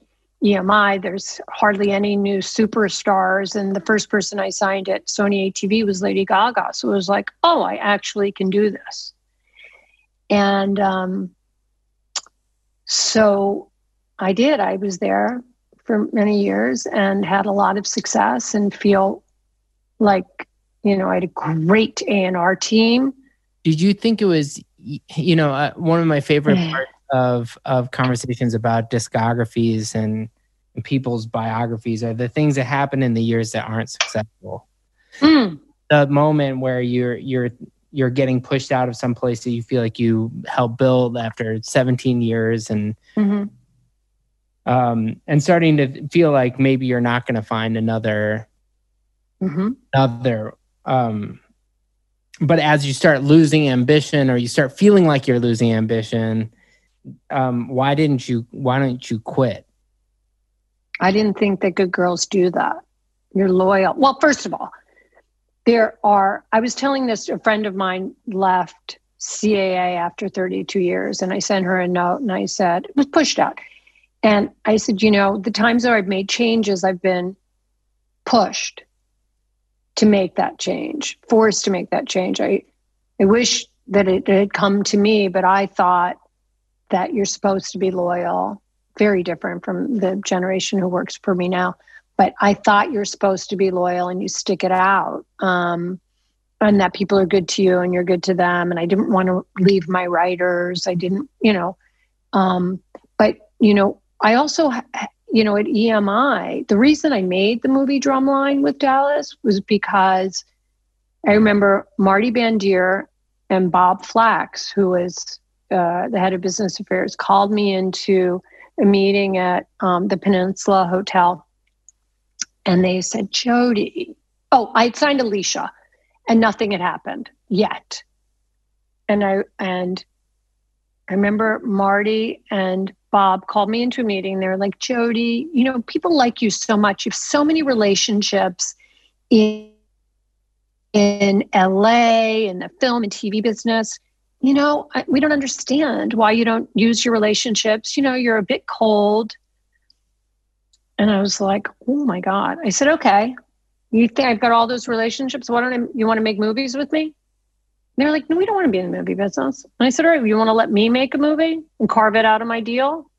EMI. There's hardly any new superstars. And the first person I signed at Sony ATV was Lady Gaga. So it was like, oh, I actually can do this. And um, so I did. I was there for many years and had a lot of success and feel like you know i had a great a&r team did you think it was you know uh, one of my favorite parts of of conversations about discographies and, and, people's biographies are the things that happen in the years that aren't successful mm. the moment where you're you're you're getting pushed out of some place that you feel like you helped build after 17 years and mm-hmm. Um and starting to feel like maybe you're not going to find another mm-hmm. another um but as you start losing ambition or you start feeling like you're losing ambition um why didn't you why don't you quit? I didn't think that good girls do that. You're loyal. Well first of all there are i was telling this a friend of mine left caa after 32 years and i sent her a note and i said it was pushed out and i said you know the times that i've made changes i've been pushed to make that change, forced to make that change. I, I wish that it, had come to me, but I thought that you're supposed to be loyal. Very different from the generation who works for me now. But I thought you're supposed to be loyal and you stick it out. Um, and that people are good to you and you're good to them. And I didn't want to leave my writers. I didn't, you know. Um, but, you know, I also you know, at EMI, the reason I made the movie Drumline with Dallas was because I remember Marty Bandier and Bob Flax, who was uh, the head of business affairs, called me into a meeting at um, the Peninsula Hotel. And they said, Jody, oh, I'd signed Alicia and nothing had happened yet. And I, and I remember Marty and Bob called me into a meeting. They were like, Jody, you know, people like you so much. You have so many relationships in in LA in the film and TV business. You know, I, we don't understand why you don't use your relationships. You know, you're a bit cold. And I was like, oh my God. I said, okay, you think I've got all those relationships? Why don't I, you want to make movies with me? They're like, no, we don't want to be in the movie business. And I said, all right, you want to let me make a movie and carve it out of my deal?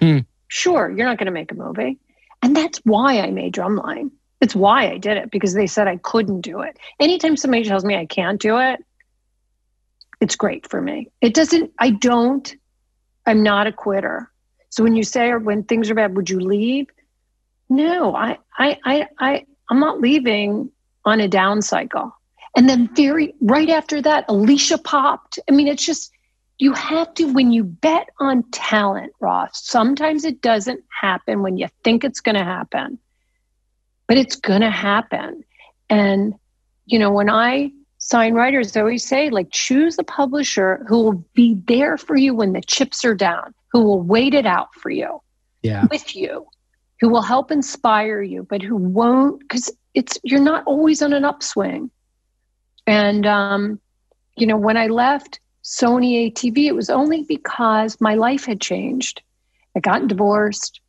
Hmm. Sure, you're not going to make a movie. And that's why I made Drumline. It's why I did it because they said I couldn't do it. Anytime somebody tells me I can't do it, it's great for me. It doesn't, I don't, I'm not a quitter. So when you say, or when things are bad, would you leave? No, I, I, I, I, I'm not leaving on a down cycle. And then very right after that, Alicia popped. I mean, it's just you have to when you bet on talent, Ross. Sometimes it doesn't happen when you think it's going to happen, but it's going to happen. And you know, when I sign writers, I always say, like, choose a publisher who will be there for you when the chips are down, who will wait it out for you, yeah, with you, who will help inspire you, but who won't because it's you're not always on an upswing. And, um, you know, when I left Sony ATV, it was only because my life had changed. I got divorced.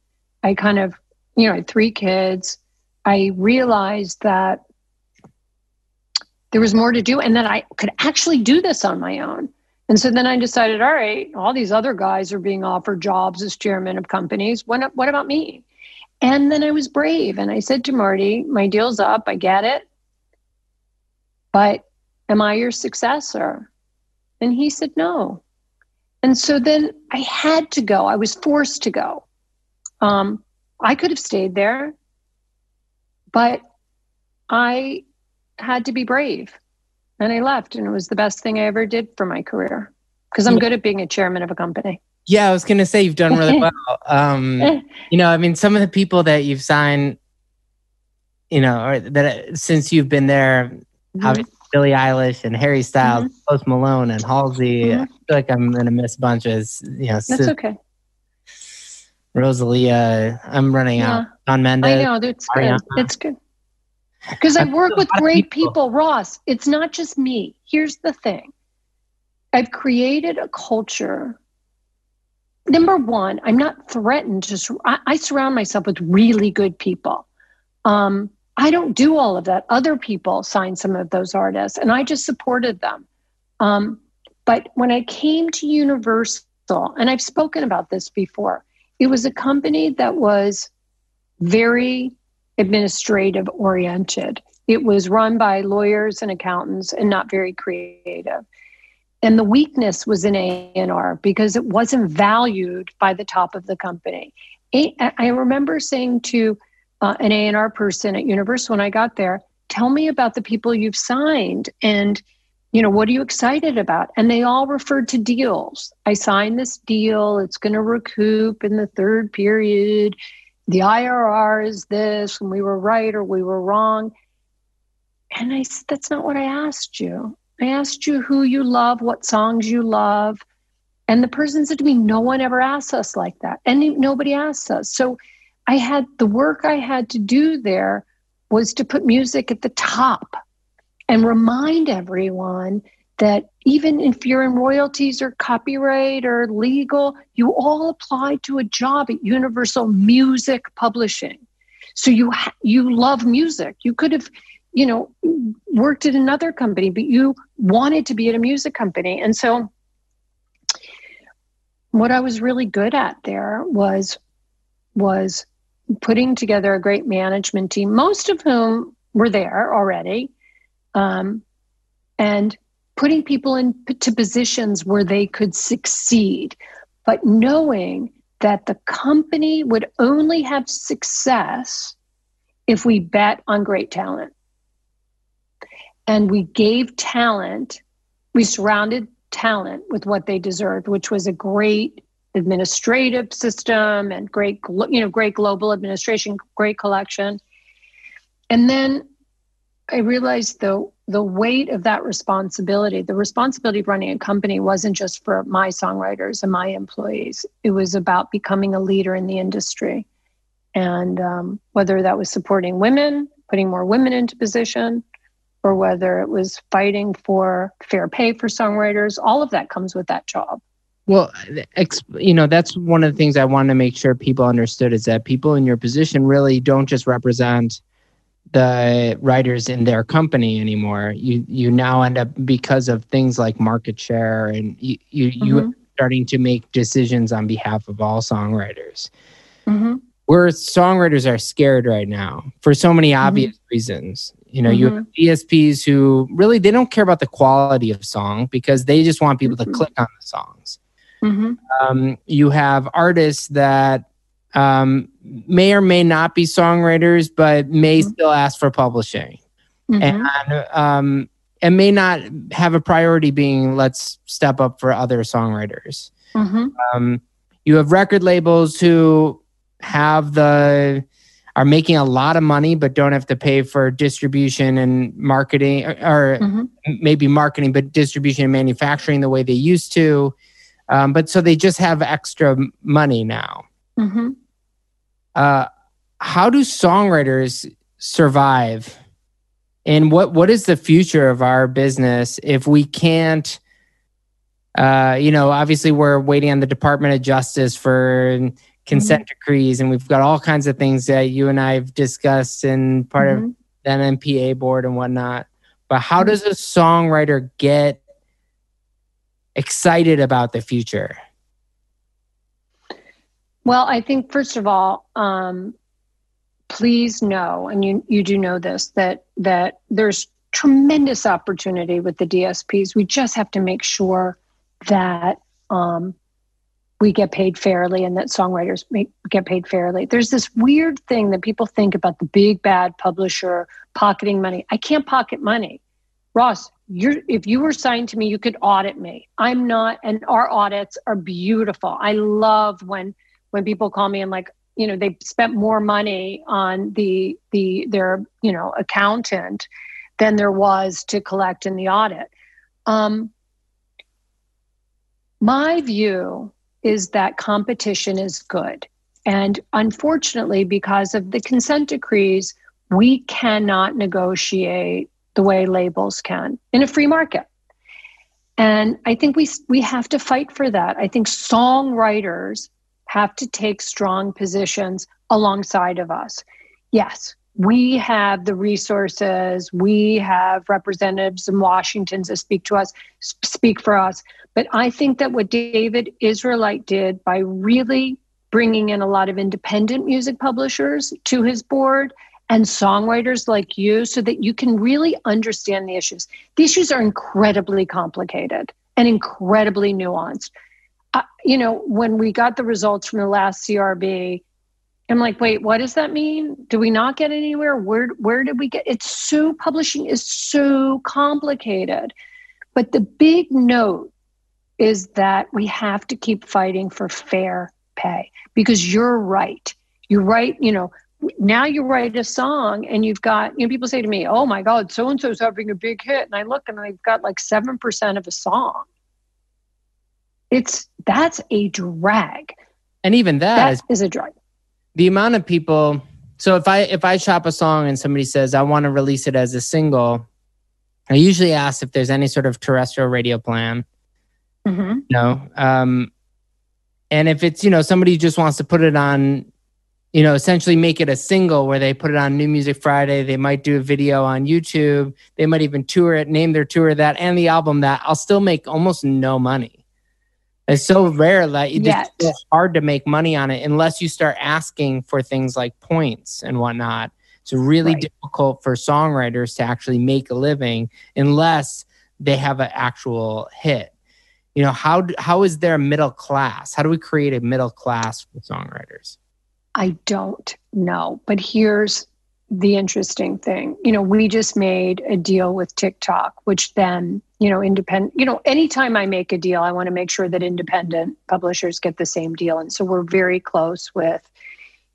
I kind of, you know, I had three kids. I realized that there was more to do and that I could actually do this on my own. And so then I decided, all right, all these other guys are being offered jobs as chairman of companies. What, what about me? And then I was brave and I said to Marty, my deal's up. I get it. But am I your successor? And he said, no. And so then I had to go. I was forced to go. Um, I could have stayed there, but I had to be brave. And I left, and it was the best thing I ever did for my career because I'm good at being a chairman of a company. Yeah, I was going to say you've done really well. Um, you know, I mean, some of the people that you've signed, you know, or that since you've been there, mm-hmm. obviously Billie Eilish and Harry Styles, mm-hmm. Post Malone and Halsey. Mm-hmm. I feel like I'm to miss bunches. You know, that's okay. Rosalia. I'm running yeah. out. Shawn Mendes. I know. It's good. It's good. Because I work with great people. people, Ross. It's not just me. Here's the thing I've created a culture. Number one, I'm not threatened to, I, I surround myself with really good people. Um, I don't do all of that. Other people signed some of those artists, and I just supported them. Um, but when I came to Universal, and I've spoken about this before, it was a company that was very administrative oriented. It was run by lawyers and accountants and not very creative. And the weakness was in A&R because it wasn't valued by the top of the company. I remember saying to uh, an A&R person at Universal when I got there, tell me about the people you've signed and you know what are you excited about? And they all referred to deals. I signed this deal. It's going to recoup in the third period. The irr is this and we were right or we were wrong. And i said that's not what i asked you. I asked you who you love what songs you love. And the person said to me no one ever asks us like that. And nobody asks us. So I had the work I had to do there was to put music at the top and remind everyone that even if you're in royalties or copyright or legal, you all apply to a job at Universal Music Publishing. So you ha- you love music. You could have, you know, worked at another company, but you wanted to be at a music company. And so what I was really good at there was was putting together a great management team, most of whom were there already, um, and putting people into positions where they could succeed, but knowing that the company would only have success if we bet on great talent. And we gave talent, we surrounded talent with what they deserved, which was a great administrative system and great you know great global administration great collection. And then i realized the the weight of that responsibility the responsibility of running a company wasn't just for my songwriters and my employees. It was about becoming a leader in the industry. And um, whether that was supporting women putting more women into position or whether it was fighting for fair pay for songwriters all of that comes with that job well, you know, that's one of the things I want to make sure people understood is that people in your position really don't just represent the writers in their company anymore. You you now end up because of things like market share and you you, mm-hmm. you starting to make decisions on behalf of all songwriters. Mm-hmm. Where songwriters are scared right now for so many mm-hmm. obvious mm-hmm. reasons. You know, you have mm-hmm. DSPs who really they don't care about the quality of song because they just want people to mm-hmm. click on the songs. Mm-hmm. Um, you have artists that um, may or may not be songwriters, but may mm-hmm. still ask for publishing, mm-hmm. and um, and may not have a priority being let's step up for other songwriters. Mm-hmm. Um, you have record labels who have the are making a lot of money but don't have to pay for distribution and marketing or, mm-hmm. maybe marketing but distribution and manufacturing the way they used to um, but so they just have extra money now. Mm-hmm. Uh, how do songwriters survive? And what what is the future of our business if we can't? Uh, you know, obviously we're waiting on the Department of Justice for consent mm-hmm. decrees, and we've got all kinds of things that you and I have discussed in part mm-hmm. of the NMPA board and whatnot. But how mm-hmm. does a songwriter get excited about the future? Well, I think first of all, um, please know, and you you do know this that that there's tremendous opportunity with the DSPs. We just have to make sure that um, we get paid fairly and that songwriters make, get paid fairly. There's this weird thing that people think about the big bad publisher pocketing money. I can't pocket money. Ross, you're, if you were signed to me, you could audit me. I'm not, and our audits are beautiful. I love when when people call me and like, you know, they spent more money on the the their you know accountant than there was to collect in the audit. Um, my view is that competition is good. And unfortunately, because of the consent decrees, we cannot negotiate the way labels can in a free market. And I think we, we have to fight for that. I think songwriters have to take strong positions alongside of us. Yes, we have the resources, we have representatives in Washington to speak to us, speak for us. But I think that what David Israelite did by really bringing in a lot of independent music publishers to his board and songwriters like you so that you can really understand the issues. The issues are incredibly complicated and incredibly nuanced. Uh, you know, when we got the results from the last CRB, I'm like, wait, what does that mean? Do we not get anywhere? Where where did we get? It's so publishing is so complicated. But the big note is that we have to keep fighting for fair pay because you're right. You're right, you know, now you write a song and you've got, you know, people say to me, oh my God, so and so's having a big hit. And I look and I've got like 7% of a song. It's that's a drag. And even that, that is, is a drag the amount of people so if i if i shop a song and somebody says i want to release it as a single i usually ask if there's any sort of terrestrial radio plan mm-hmm. no um and if it's you know somebody just wants to put it on you know essentially make it a single where they put it on new music friday they might do a video on youtube they might even tour it name their tour that and the album that i'll still make almost no money it's so rare that it's so hard to make money on it unless you start asking for things like points and whatnot. It's really right. difficult for songwriters to actually make a living unless they have an actual hit. You know, how how is there a middle class? How do we create a middle class for songwriters? I don't know, but here's the interesting thing. You know, we just made a deal with TikTok, which then you know independent you know anytime i make a deal i want to make sure that independent publishers get the same deal. And so we're very close with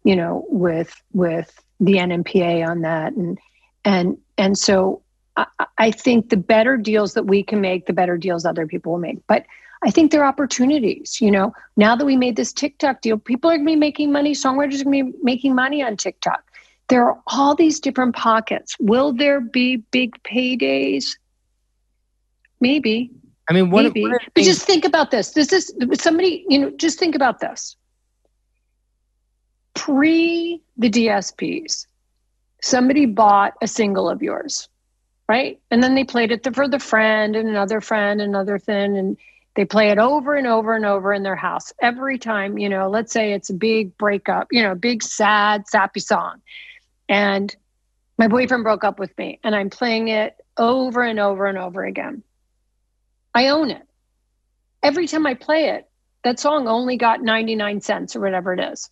you know with with the nmpa on that. And and and so I, I think the better deals that we can make the better deals other people will make. But I think there are opportunities. You know, now that we made this TikTok deal, people are going to be making money. Songwriters are going to be making money on TikTok. There are all these different pockets. Will there be big paydays? Maybe. I mean, what, Maybe. What but just think about this. This is somebody, you know, just think about this. Pre the DSPs, somebody bought a single of yours, right? And then they played it for the friend and another friend, another thing, and they play it over and over and over in their house every time, you know, let's say it's a big breakup, you know, big sad, sappy song. And my boyfriend broke up with me, and I'm playing it over and over and over again. I own it. Every time I play it, that song only got 99 cents or whatever it is.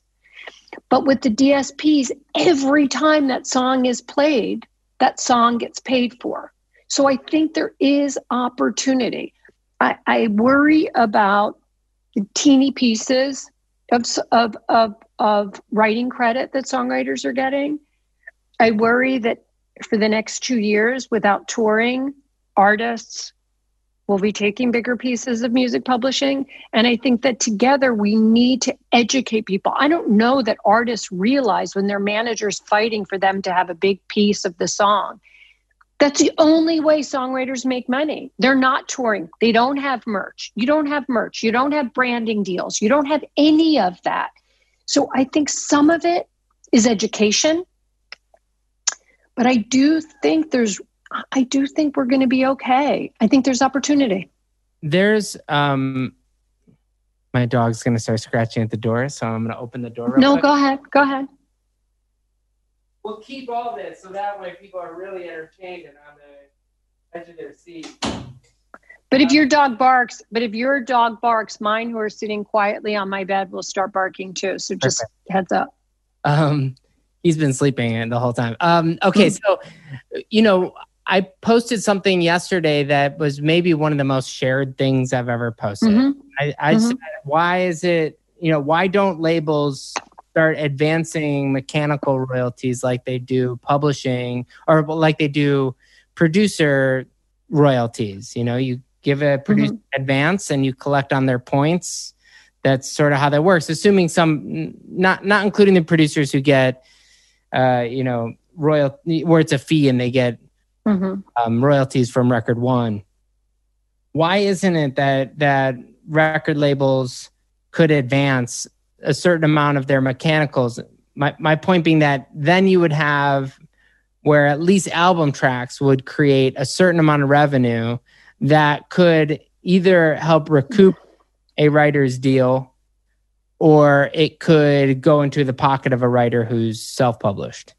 But with the DSPs, every time that song is played, that song gets paid for. So I think there is opportunity. I, I worry about the teeny pieces of, of, of, of writing credit that songwriters are getting. I worry that for the next two years, without touring, artists We'll be taking bigger pieces of music publishing. And I think that together we need to educate people. I don't know that artists realize when their manager's fighting for them to have a big piece of the song. That's the only way songwriters make money. They're not touring. They don't have merch. You don't have merch. You don't have branding deals. You don't have any of that. So I think some of it is education. But I do think there's I do think we're going to be okay. I think there's opportunity. there's um my dog's gonna start scratching at the door, so I'm gonna open the door. no, quick. go ahead. Go ahead. We'll keep all this so that way people are really entertained and on the edge of their seat. But if your dog barks, but if your dog barks, mine who are sitting quietly on my bed will start barking too. So just Perfect. heads up. Um, he's been sleeping the whole time. Um, okay, so you know, I posted something yesterday that was maybe one of the most shared things I've ever posted. Mm-hmm. I, I mm-hmm. said, why is it, you know, why don't labels start advancing mechanical royalties like they do publishing or like they do producer royalties? You know, you give a producer mm-hmm. advance and you collect on their points. That's sort of how that works, assuming some, not not including the producers who get, uh, you know, royal where it's a fee and they get mm-hmm. um, royalties from record one. Why isn't it that that record labels could advance a certain amount of their mechanicals? My my point being that then you would have where at least album tracks would create a certain amount of revenue that could either help recoup a writer's deal or it could go into the pocket of a writer who's self-published.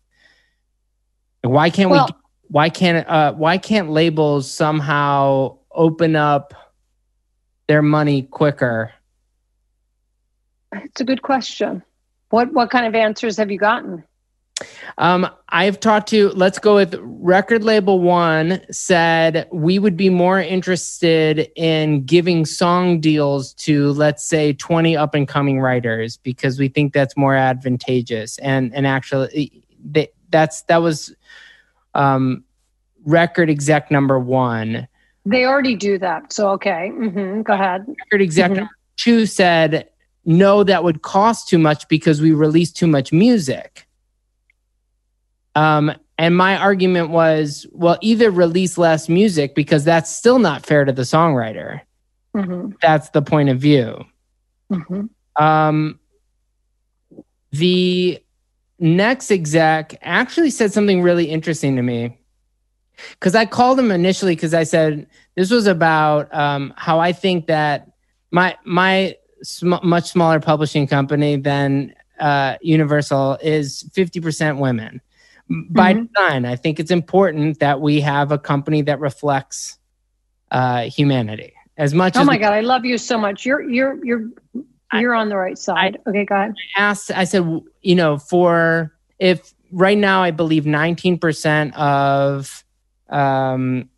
Why can't well, we why can't uh, why can't labels somehow open up their money quicker? It's a good question. What what kind of answers have you gotten? Um, I've talked to, let's go with record label one said we would be more interested in giving song deals to, let's say, 20 up and coming writers because we think that's more advantageous. And, and actually, they, that's, that was um, record exec number one. They already do that. So, okay. Mm-hmm. Go ahead. Record exec mm-hmm. number two said, no, that would cost too much because we release too much music. Um, and my argument was, well, either release less music because that's still not fair to the songwriter. Mm-hmm. That's the point of view. Mm-hmm. Um, the next exec actually said something really interesting to me because I called him initially because I said this was about um, how I think that my my sm- much smaller publishing company than uh, Universal is fifty percent women by mm-hmm. design. I think it's important that we have a company that reflects uh, humanity as much. As Oh my god, I love you so much. You're you're you're you're I, on the right side. I, okay, go ahead. I asked. I said, you know, for if right now I believe 19% of um,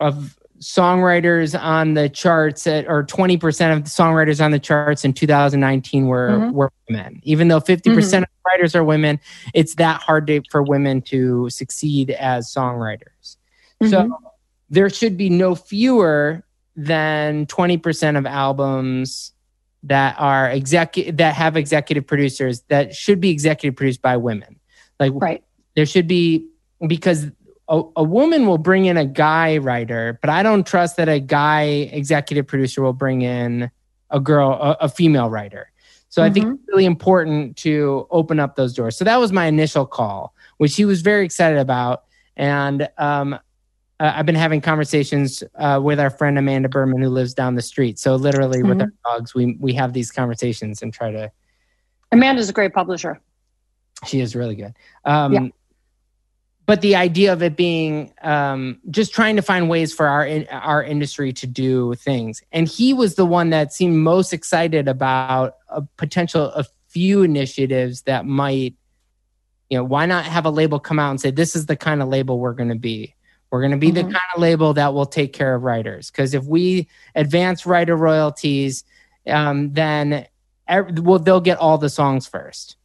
of songwriters on the charts at, or 20% of the songwriters on the charts in 2019 were mm-hmm. were women even though 50% mm-hmm. of writers are women it's that hard to, for women to succeed as songwriters mm-hmm. so there should be no fewer than 20% of albums that are executive that have executive producers that should be executive produced by women like right there should be because a, a woman will bring in a guy writer, but I don't trust that a guy executive producer will bring in a girl, a, a female writer. So mm-hmm. I think mm-hmm. it's really important to open up those doors. So that was my initial call, which he was very excited about. And um, I've been having conversations uh, with our friend Amanda Berman, who lives down the street. So literally, mm-hmm. with our dogs, we we have these conversations and try to. Amanda's a great publisher. She is really good. Um, yeah but the idea of it being um, just trying to find ways for our in, our industry to do things. And he was the one that seemed most excited about a potential a few initiatives that might you know why not have a label come out and say this is the kind of label we're going to be. We're going to be mm-hmm. the kind of label that will take care of writers. Because if we advance writer royalties um, then every, well they'll get all the songs first.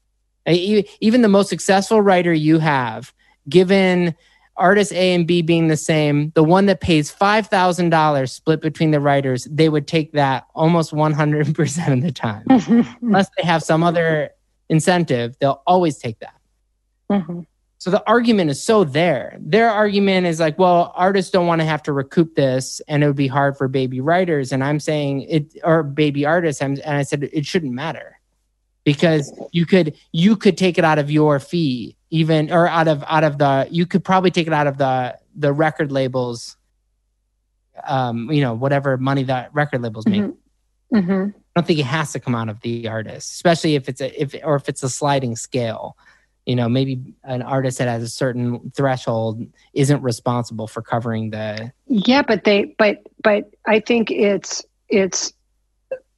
Even the most successful writer you have given artist A and B being the same, the one that pays $5,000 split between the writers, they would take that almost 100% of the time. Unless they have some other incentive, they'll always take that. Mm-hmm. So the argument is so there. Their argument is like, well, artists don't want to have to recoup this and it would be hard for baby writers. And I'm saying it, or baby artists. and I said, it shouldn't matter because you could, you could take it out of your fee even or out of out of the you could probably take it out of the the record labels um, you know, whatever money that record labels make. Mm-hmm. Mm-hmm. I don't think it has to come out of the artist, especially if it's a if or if it's a sliding scale. You know, maybe an artist that has a certain threshold isn't responsible for covering the. Yeah, but they, but but I think it's it's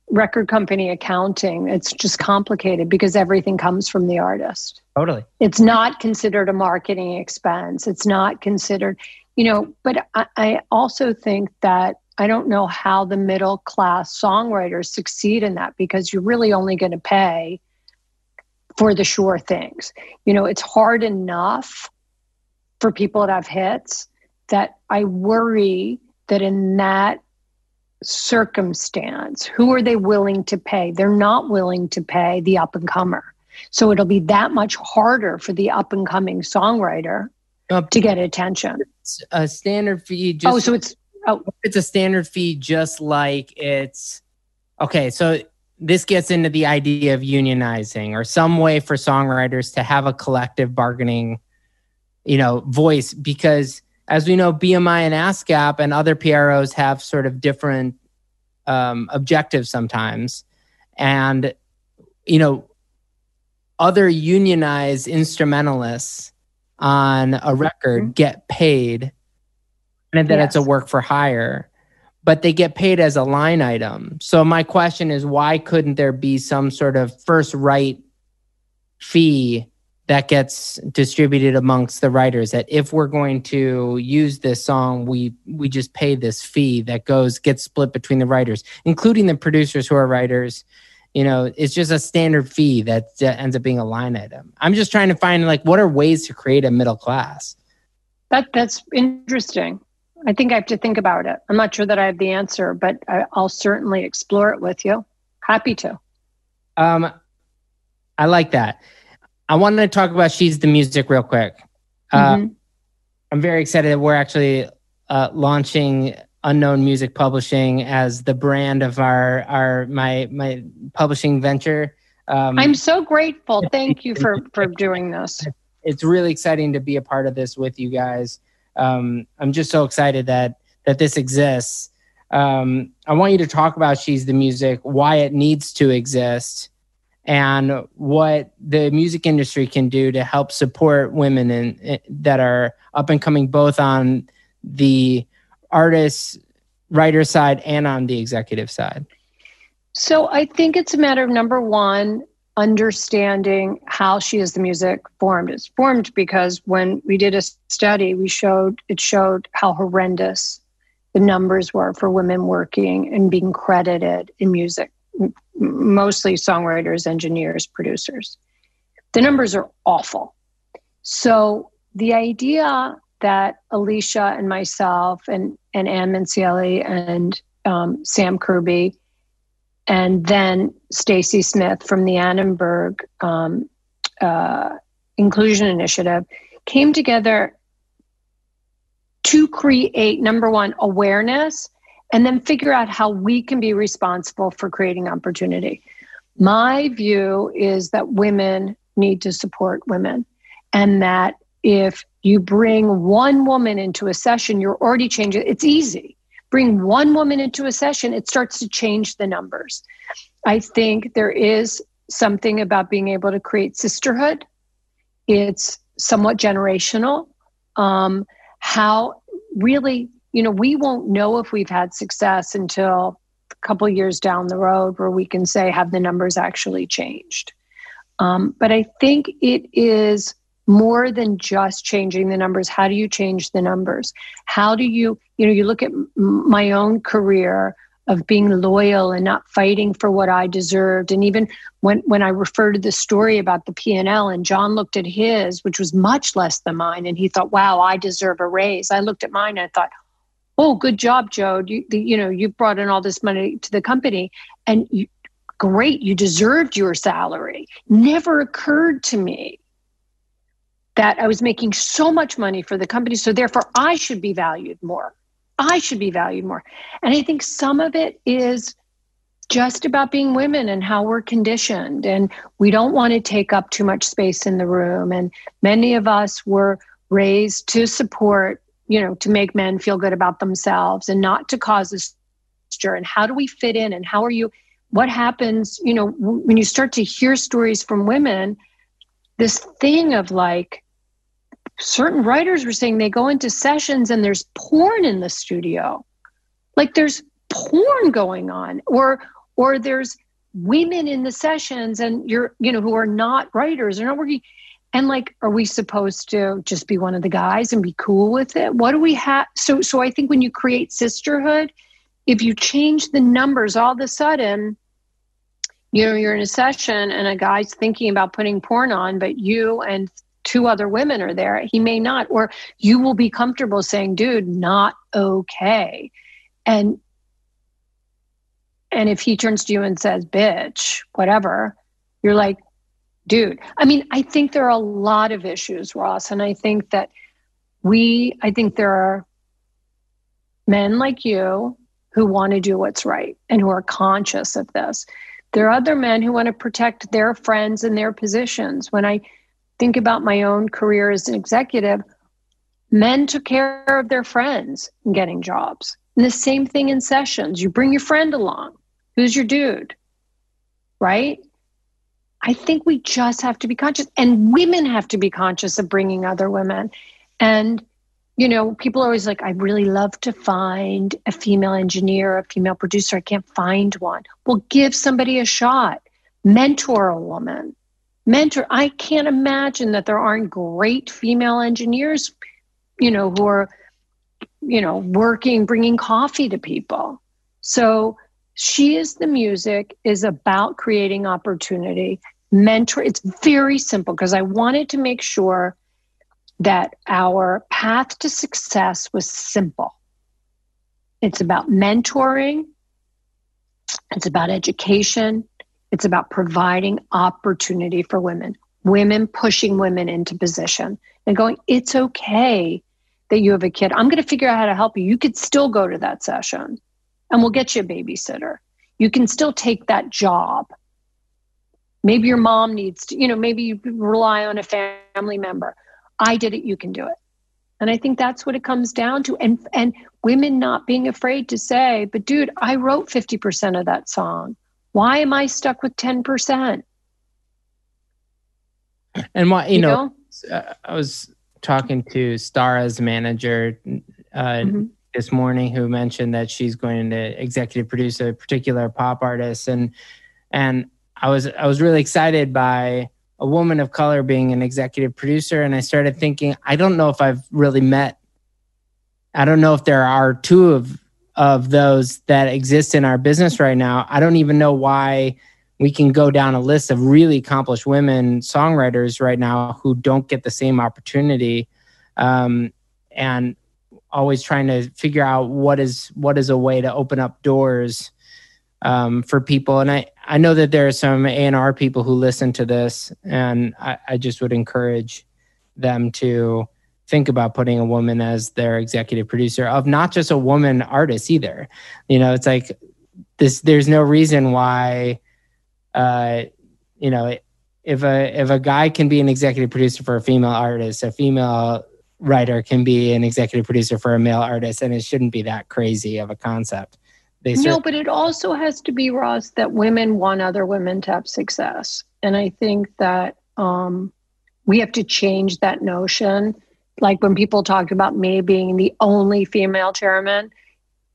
record company accounting. It's just complicated because everything comes from the artist. Totally. It's not considered a marketing expense. It's not considered, you know, but I, I also think that I don't know how the middle class songwriters succeed in that because you're really only going to pay for the sure things. You know, it's hard enough for people that have hits that I worry that in that circumstance, who are they willing to pay? They're not willing to pay the up and comer. So it'll be that much harder for the up and coming songwriter uh, to get attention. a standard fee. Just, oh, so it's oh, it's a standard fee, just like it's okay. So this gets into the idea of unionizing or some way for songwriters to have a collective bargaining, you know, voice because as we know, BMI and ASCAP and other PROs have sort of different um, objectives sometimes. And, you know, other unionized instrumentalists on a record mm-hmm. get paid and that yes. it's a work for hire but they get paid as a line item so my question is why couldn't there be some sort of first right fee that gets distributed amongst the writers that if we're going to use this song we we just pay this fee that goes gets split between the writers including the producers who are writers. You know it's just a standard fee that ends up being a line item. I'm just trying to find like what are ways to create a middle class? That that's interesting. I think i have to think about it. I'm not sure that i have the answer but I, will certainly explore it with you. Happy to. Um i like that I wanted to talk about She's the Music real quick. Uh, mm-hmm. I'm very excited that we're actually uh, launching Unknown Music Publishing as the brand of our our my my publishing venture. Um, I'm so grateful. Thank you for for doing this. It's really exciting to be a part of this with you guys. Um, I'm just so excited that that this exists. Um, I want you to talk about She's the Music, why it needs to exist, and what the music industry can do to help support women in, that are up and coming both on the artist writer side and on the executive side. So i think it's a matter of number one understanding how she is the music formed. It's formed because when we did a study we showed it showed how horrendous the numbers were for women working and being credited in music mostly songwriters, engineers, producers. The numbers are awful. So the idea that Alicia and myself and, and Ann Mincieli and um, Sam Kirby and then Stacy Smith from the Annenberg um, uh, Inclusion Initiative came together to create number one awareness and then figure out how we can be responsible for creating opportunity. My view is that women need to support women, and that if you bring one woman into a session, you're already changing. It's easy. Bring one woman into a session, it starts to change the numbers. I think there is something about being able to create sisterhood. It's somewhat generational. Um, how really you know, we won't know if we've had success until a couple years down the road where we can say, have the numbers actually changed? Um, but I think it is more than just changing the numbers. How do you change the numbers? How do you, you know, you look at my own career of being loyal and not fighting for what I deserved. And even when, when I referred to the story about the P&L and John looked at his, which was much less than mine, and he thought, wow, I deserve a raise. I looked at mine and I thought, oh good job joe. You, the, you know you brought in all this money to the company and you, great you deserved your salary. Never occurred to me that i was making so much money for the company so therefore i should be valued more. I should be valued more. And i think some of it is just about being women and how we're conditioned. And we don't want to take up too much space in the room. And many of us were raised to support you know, to make men feel good about themselves and not to cause a stir. And how do we fit in? And how are you? What happens, you know, when you start to hear stories from women, this thing of like, certain writers were saying they go into sessions and there's porn in the studio. Like there's porn going on, or or there's women in the sessions and you're, you know, who are not writers, they're not working and like are we supposed to just be one of the guys and be cool with it? What do we have so so i think when you create sisterhood if you change the numbers all of a sudden you know you're in a session and a guy's thinking about putting porn on but you and two other women are there he may not or you will be comfortable saying dude not okay. And and if he turns to you and says bitch whatever you're like dude. I mean, I think there are a lot of issues, Ross, and I think that we, I think there are men like you who want to do what's right and who are conscious of this. There are other men who want to protect their friends and their positions. When I think about my own career as an executive, men took care of their friends in getting jobs. And the same thing in sessions. You bring your friend along. Who's your dude? Right? I think we just have to be conscious, and women have to be conscious of bringing other women. And, you know, people are always like, I really love to find a female engineer, a female producer. I can't find one. Well, give somebody a shot, mentor a woman. Mentor, I can't imagine that there aren't great female engineers, you know, who are, you know, working, bringing coffee to people. So, she is the music is about creating opportunity mentor. It's very simple because I wanted to make sure that our path to success was simple. It's about mentoring, it's about education, it's about providing opportunity for women, women pushing women into position and going, it's okay that you have a kid. I'm going to figure out how to help you. You could still go to that session and we'll get you a babysitter. You can still take that job Maybe your mom needs to, you know, maybe you rely on a family member. I did it, you can do it. And I think that's what it comes down to. And and women not being afraid to say, but dude, I wrote 50% of that song. Why am I stuck with 10%? And why, you, you know, know? Uh, I was talking to Starrah's manager uh, mm-hmm. this morning who mentioned that she's going to executive produce a particular pop artist and and I was I was really excited by a woman of color being an executive producer, and I started thinking, I don't know if I've really met. I don't know if there are two of of those that exist in our business right now. I don't even know why we can go down a list of really accomplished women songwriters right now who don't get the same opportunity, um, and always trying to figure out what is what is a way to open up doors um, for people. And I, I know that there are some A&R people who listen to this, and I, I just would encourage them to think about putting a woman as their executive producer of not just a woman artist either. You know, it's like this. There's no reason why, uh, you know, if a if a guy can be an executive producer for a female artist, a female writer can be an executive producer for a male artist, and it shouldn't be that crazy of a concept. They no, but it also has to be Ross that women want other women to have success, and I think that um, we have to change that notion. Like when people talk about me being the only female chairman,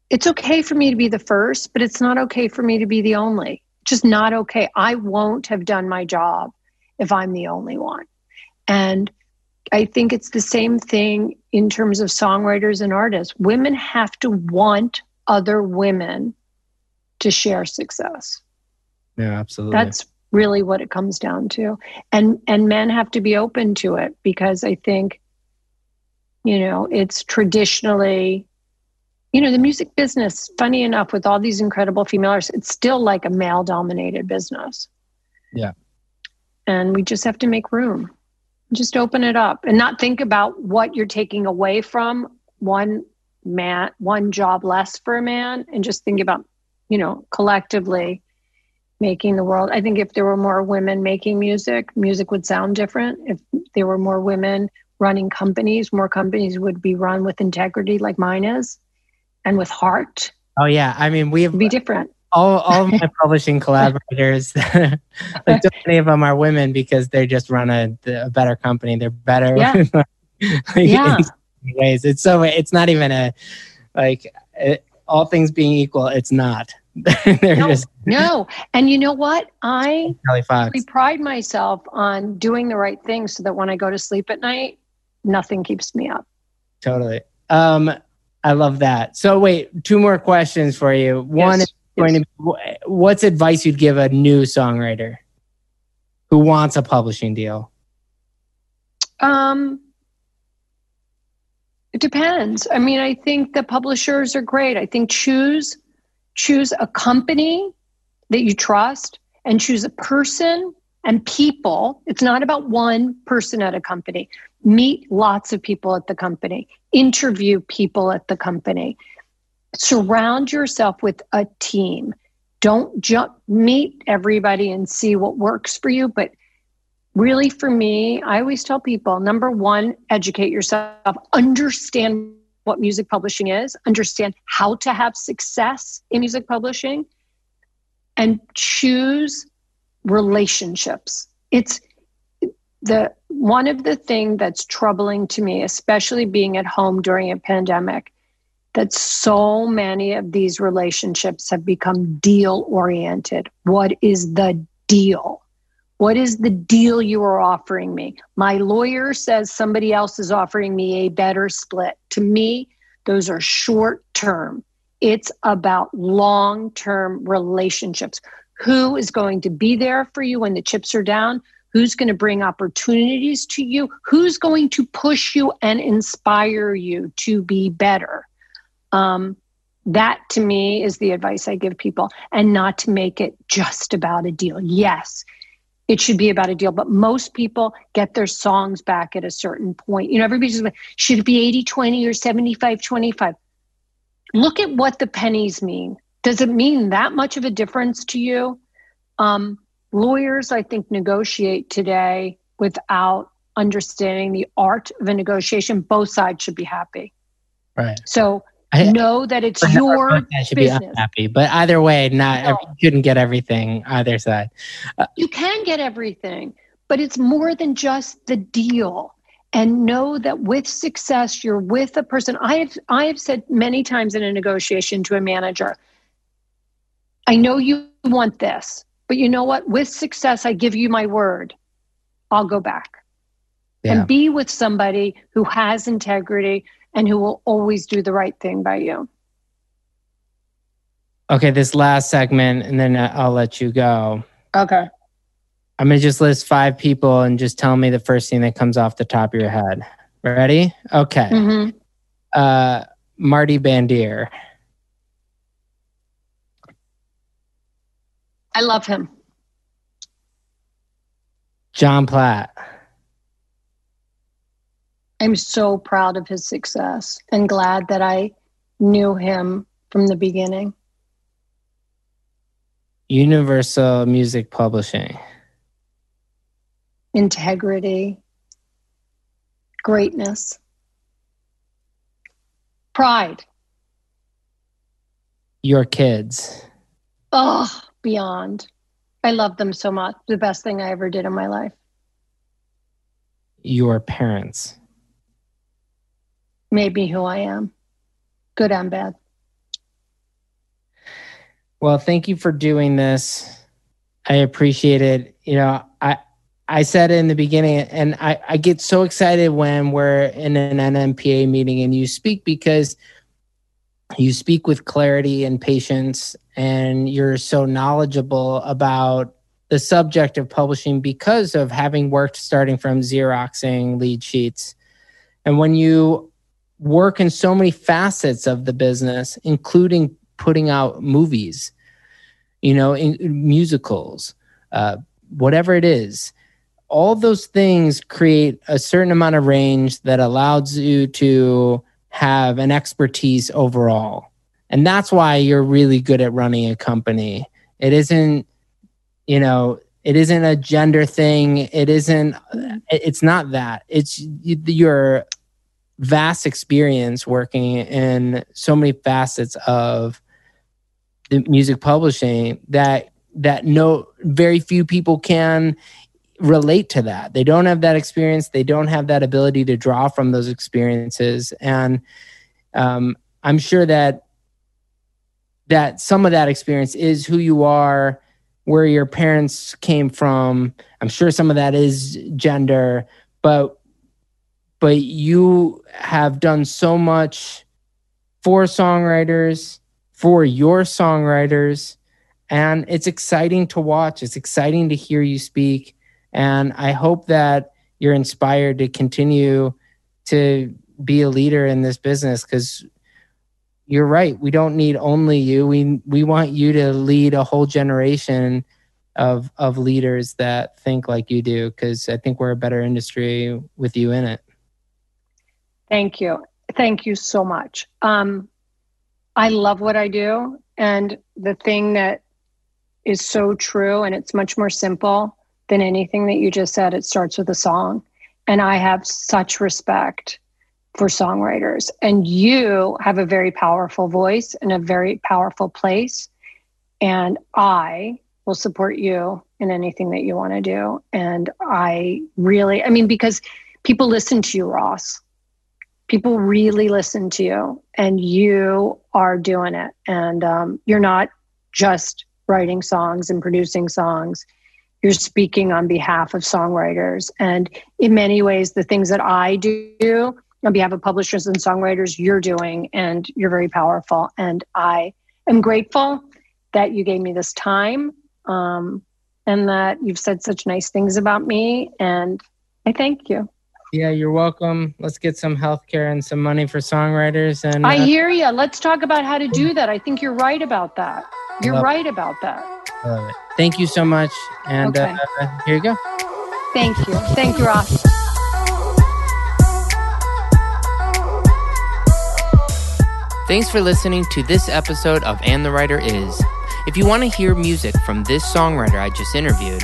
it's okay for me to be the first, but it's not okay for me to be the only. Just not okay. I won't have done my job if I'm the only one. And I think it's the same thing in terms of songwriters and artists. Women have to want other women to share success. Yeah, absolutely. That's really what it comes down to. And and men have to be open to it because I think you know, it's traditionally you know, the music business, funny enough, with all these incredible female artists, it's still like a male dominated business. Yeah. And we just have to make room. Just open it up and not think about what you're taking away from one man one job less for a man and just think about you know collectively making the world i think if there were more women making music music would sound different if there were more women running companies, more companies would be run with integrity like mine is and with heart. Oh yeah, I mean we have be different. All all of my publishing collaborators, like so many of them are women because they just run a, a better company. They're better. Yeah. like, yeah. Ways, it's so it's not even a like it, all things being equal, it's not. They're no, just no. And you know what? I really pride myself on doing the right thing so that when I go to sleep at night, nothing keeps me up. Totally. Um, I love that. So wait, two more questions for you. One yes. is going yes. to be, what's advice you'd give a new songwriter who wants a publishing deal? Um, it depends. I mean, I think the publishers are great. I think choose choose a company that you trust and choose a person and people. It's not about one person at a company. Meet lots of people at the company, interview people at the company, surround yourself with a team. Don't jump, meet everybody and see what works for you, but really for me, I always tell people number one, educate yourself, understand what music publishing is, understand how to have success in music publishing, and choose relationships. It's the one of the thing that's troubling to me, especially being at home during a pandemic, that so many of these relationships have become deal oriented. What is the deal? What is the deal you are offering me? My lawyer says somebody else is offering me a better split. To me, those are short term. It's about long term relationships. Who is going to be there for you when the chips are down? Who's going to bring opportunities to you? Who's going to push you and inspire you to be better? Um, that to me is the advice I give people, and not to make it just about a deal. Yes, it should be about a deal. But most people get their songs back at a certain point. You know, everybody's like, should it be 80 20 or 75 25? Look at what the pennies mean. Does it mean that much of a difference to you? Um, lawyers, I think, negotiate today without understanding the art of a negotiation. Both sides should be happy. Right. So I know that it's your I should business. be unhappy, but either way, not no. you couldn't get everything either side. Uh, you can get everything, but it's more than just the deal. And know that with success, you're with a person. I have I have said many times in a negotiation to a manager, I know you want this, but you know what? With success, I give you my word. I'll go back. Yeah. And be with somebody who has integrity, and who will always do the right thing by you. Okay, this last segment, and then I'll let you go. Okay. I'm going to just list five people and just tell me the first thing that comes off the top of your head. Ready? Okay. Mm-hmm. Uh, Marty Bandier. I love him. Jon Platt. I'm so proud of his success and glad that I knew him from the beginning. Universal Music Publishing. Integrity, greatness, pride. Your kids. Oh, beyond. I love them so much. The best thing I ever did in my life. Your parents made me who I am, good and bad. Well, thank you for doing this. I appreciate it. You know, I I said in the beginning, and I, I get so excited when we're in an NMPA meeting and you speak because you speak with clarity and patience, and you're so knowledgeable about the subject of publishing because of having worked starting from Xeroxing lead sheets. And when you work in so many facets of the business, including putting out movies, you know, in, musicals, uh, whatever it is. All those things create a certain amount of range that allows you to have an expertise overall. And that's why you're really good at running a company. It isn't, you know, it isn't a gender thing it isn't it's not that it's your vast experience working in so many facets of the music publishing that that no very few people can relate to that. They don't have that experience. They don't have that ability to draw from those experiences. And um, i'm sure that that some of that experience is who you are where your parents came from. I'm sure some of that is gender but but you have done so much for songwriters for your songwriters and it's exciting to watch it's exciting to hear you speak and i hope that you're inspired to continue to be a leader in this business because you're right. We don't need only you. We we want you to lead a whole generation of of leaders that think like you do because I think we're a better industry with you in it. Thank you. Thank you so much. Um, I love what I do. And the thing that is so true, and it's much more simple than anything that you just said, it starts with a song. And I have such respect for songwriters. And you have a very powerful voice and a very powerful place. And I will support you in anything that you want to do. And I really, I mean, because people listen to you, Ross. People really listen to you, and you are doing it. And um, you're not just writing songs and producing songs. You're speaking on behalf of songwriters. And in many ways, the things that I do on behalf of publishers and songwriters you're doing and you're very powerful and i am grateful that you gave me this time um, and that you've said such nice things about me and i thank you yeah you're welcome let's get some health care and some money for songwriters and i uh, hear you let's talk about how to do that i think you're right about that you're right it. about that Love it. thank you so much and okay. uh, here you go thank you thank you ross Thanks for listening to this episode of And the Writer Is. If you want to hear music from this songwriter I just interviewed,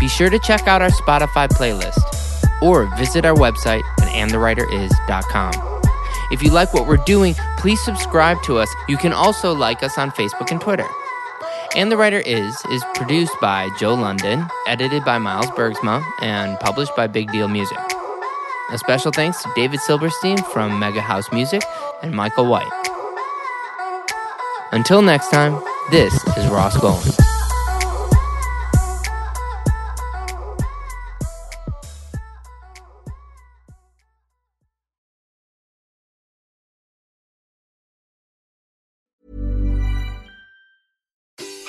be sure to check out our Spotify playlist or visit our website at andthewriteris.com. If you like what we're doing, please subscribe to us. You can also like us on Facebook and Twitter. And the Writer Is is produced by Joe London, edited by Miles Bergsma, and published by Big Deal Music. A special thanks to David Silverstein from Mega House Music and Michael White. Until next time, this is Ross Golan.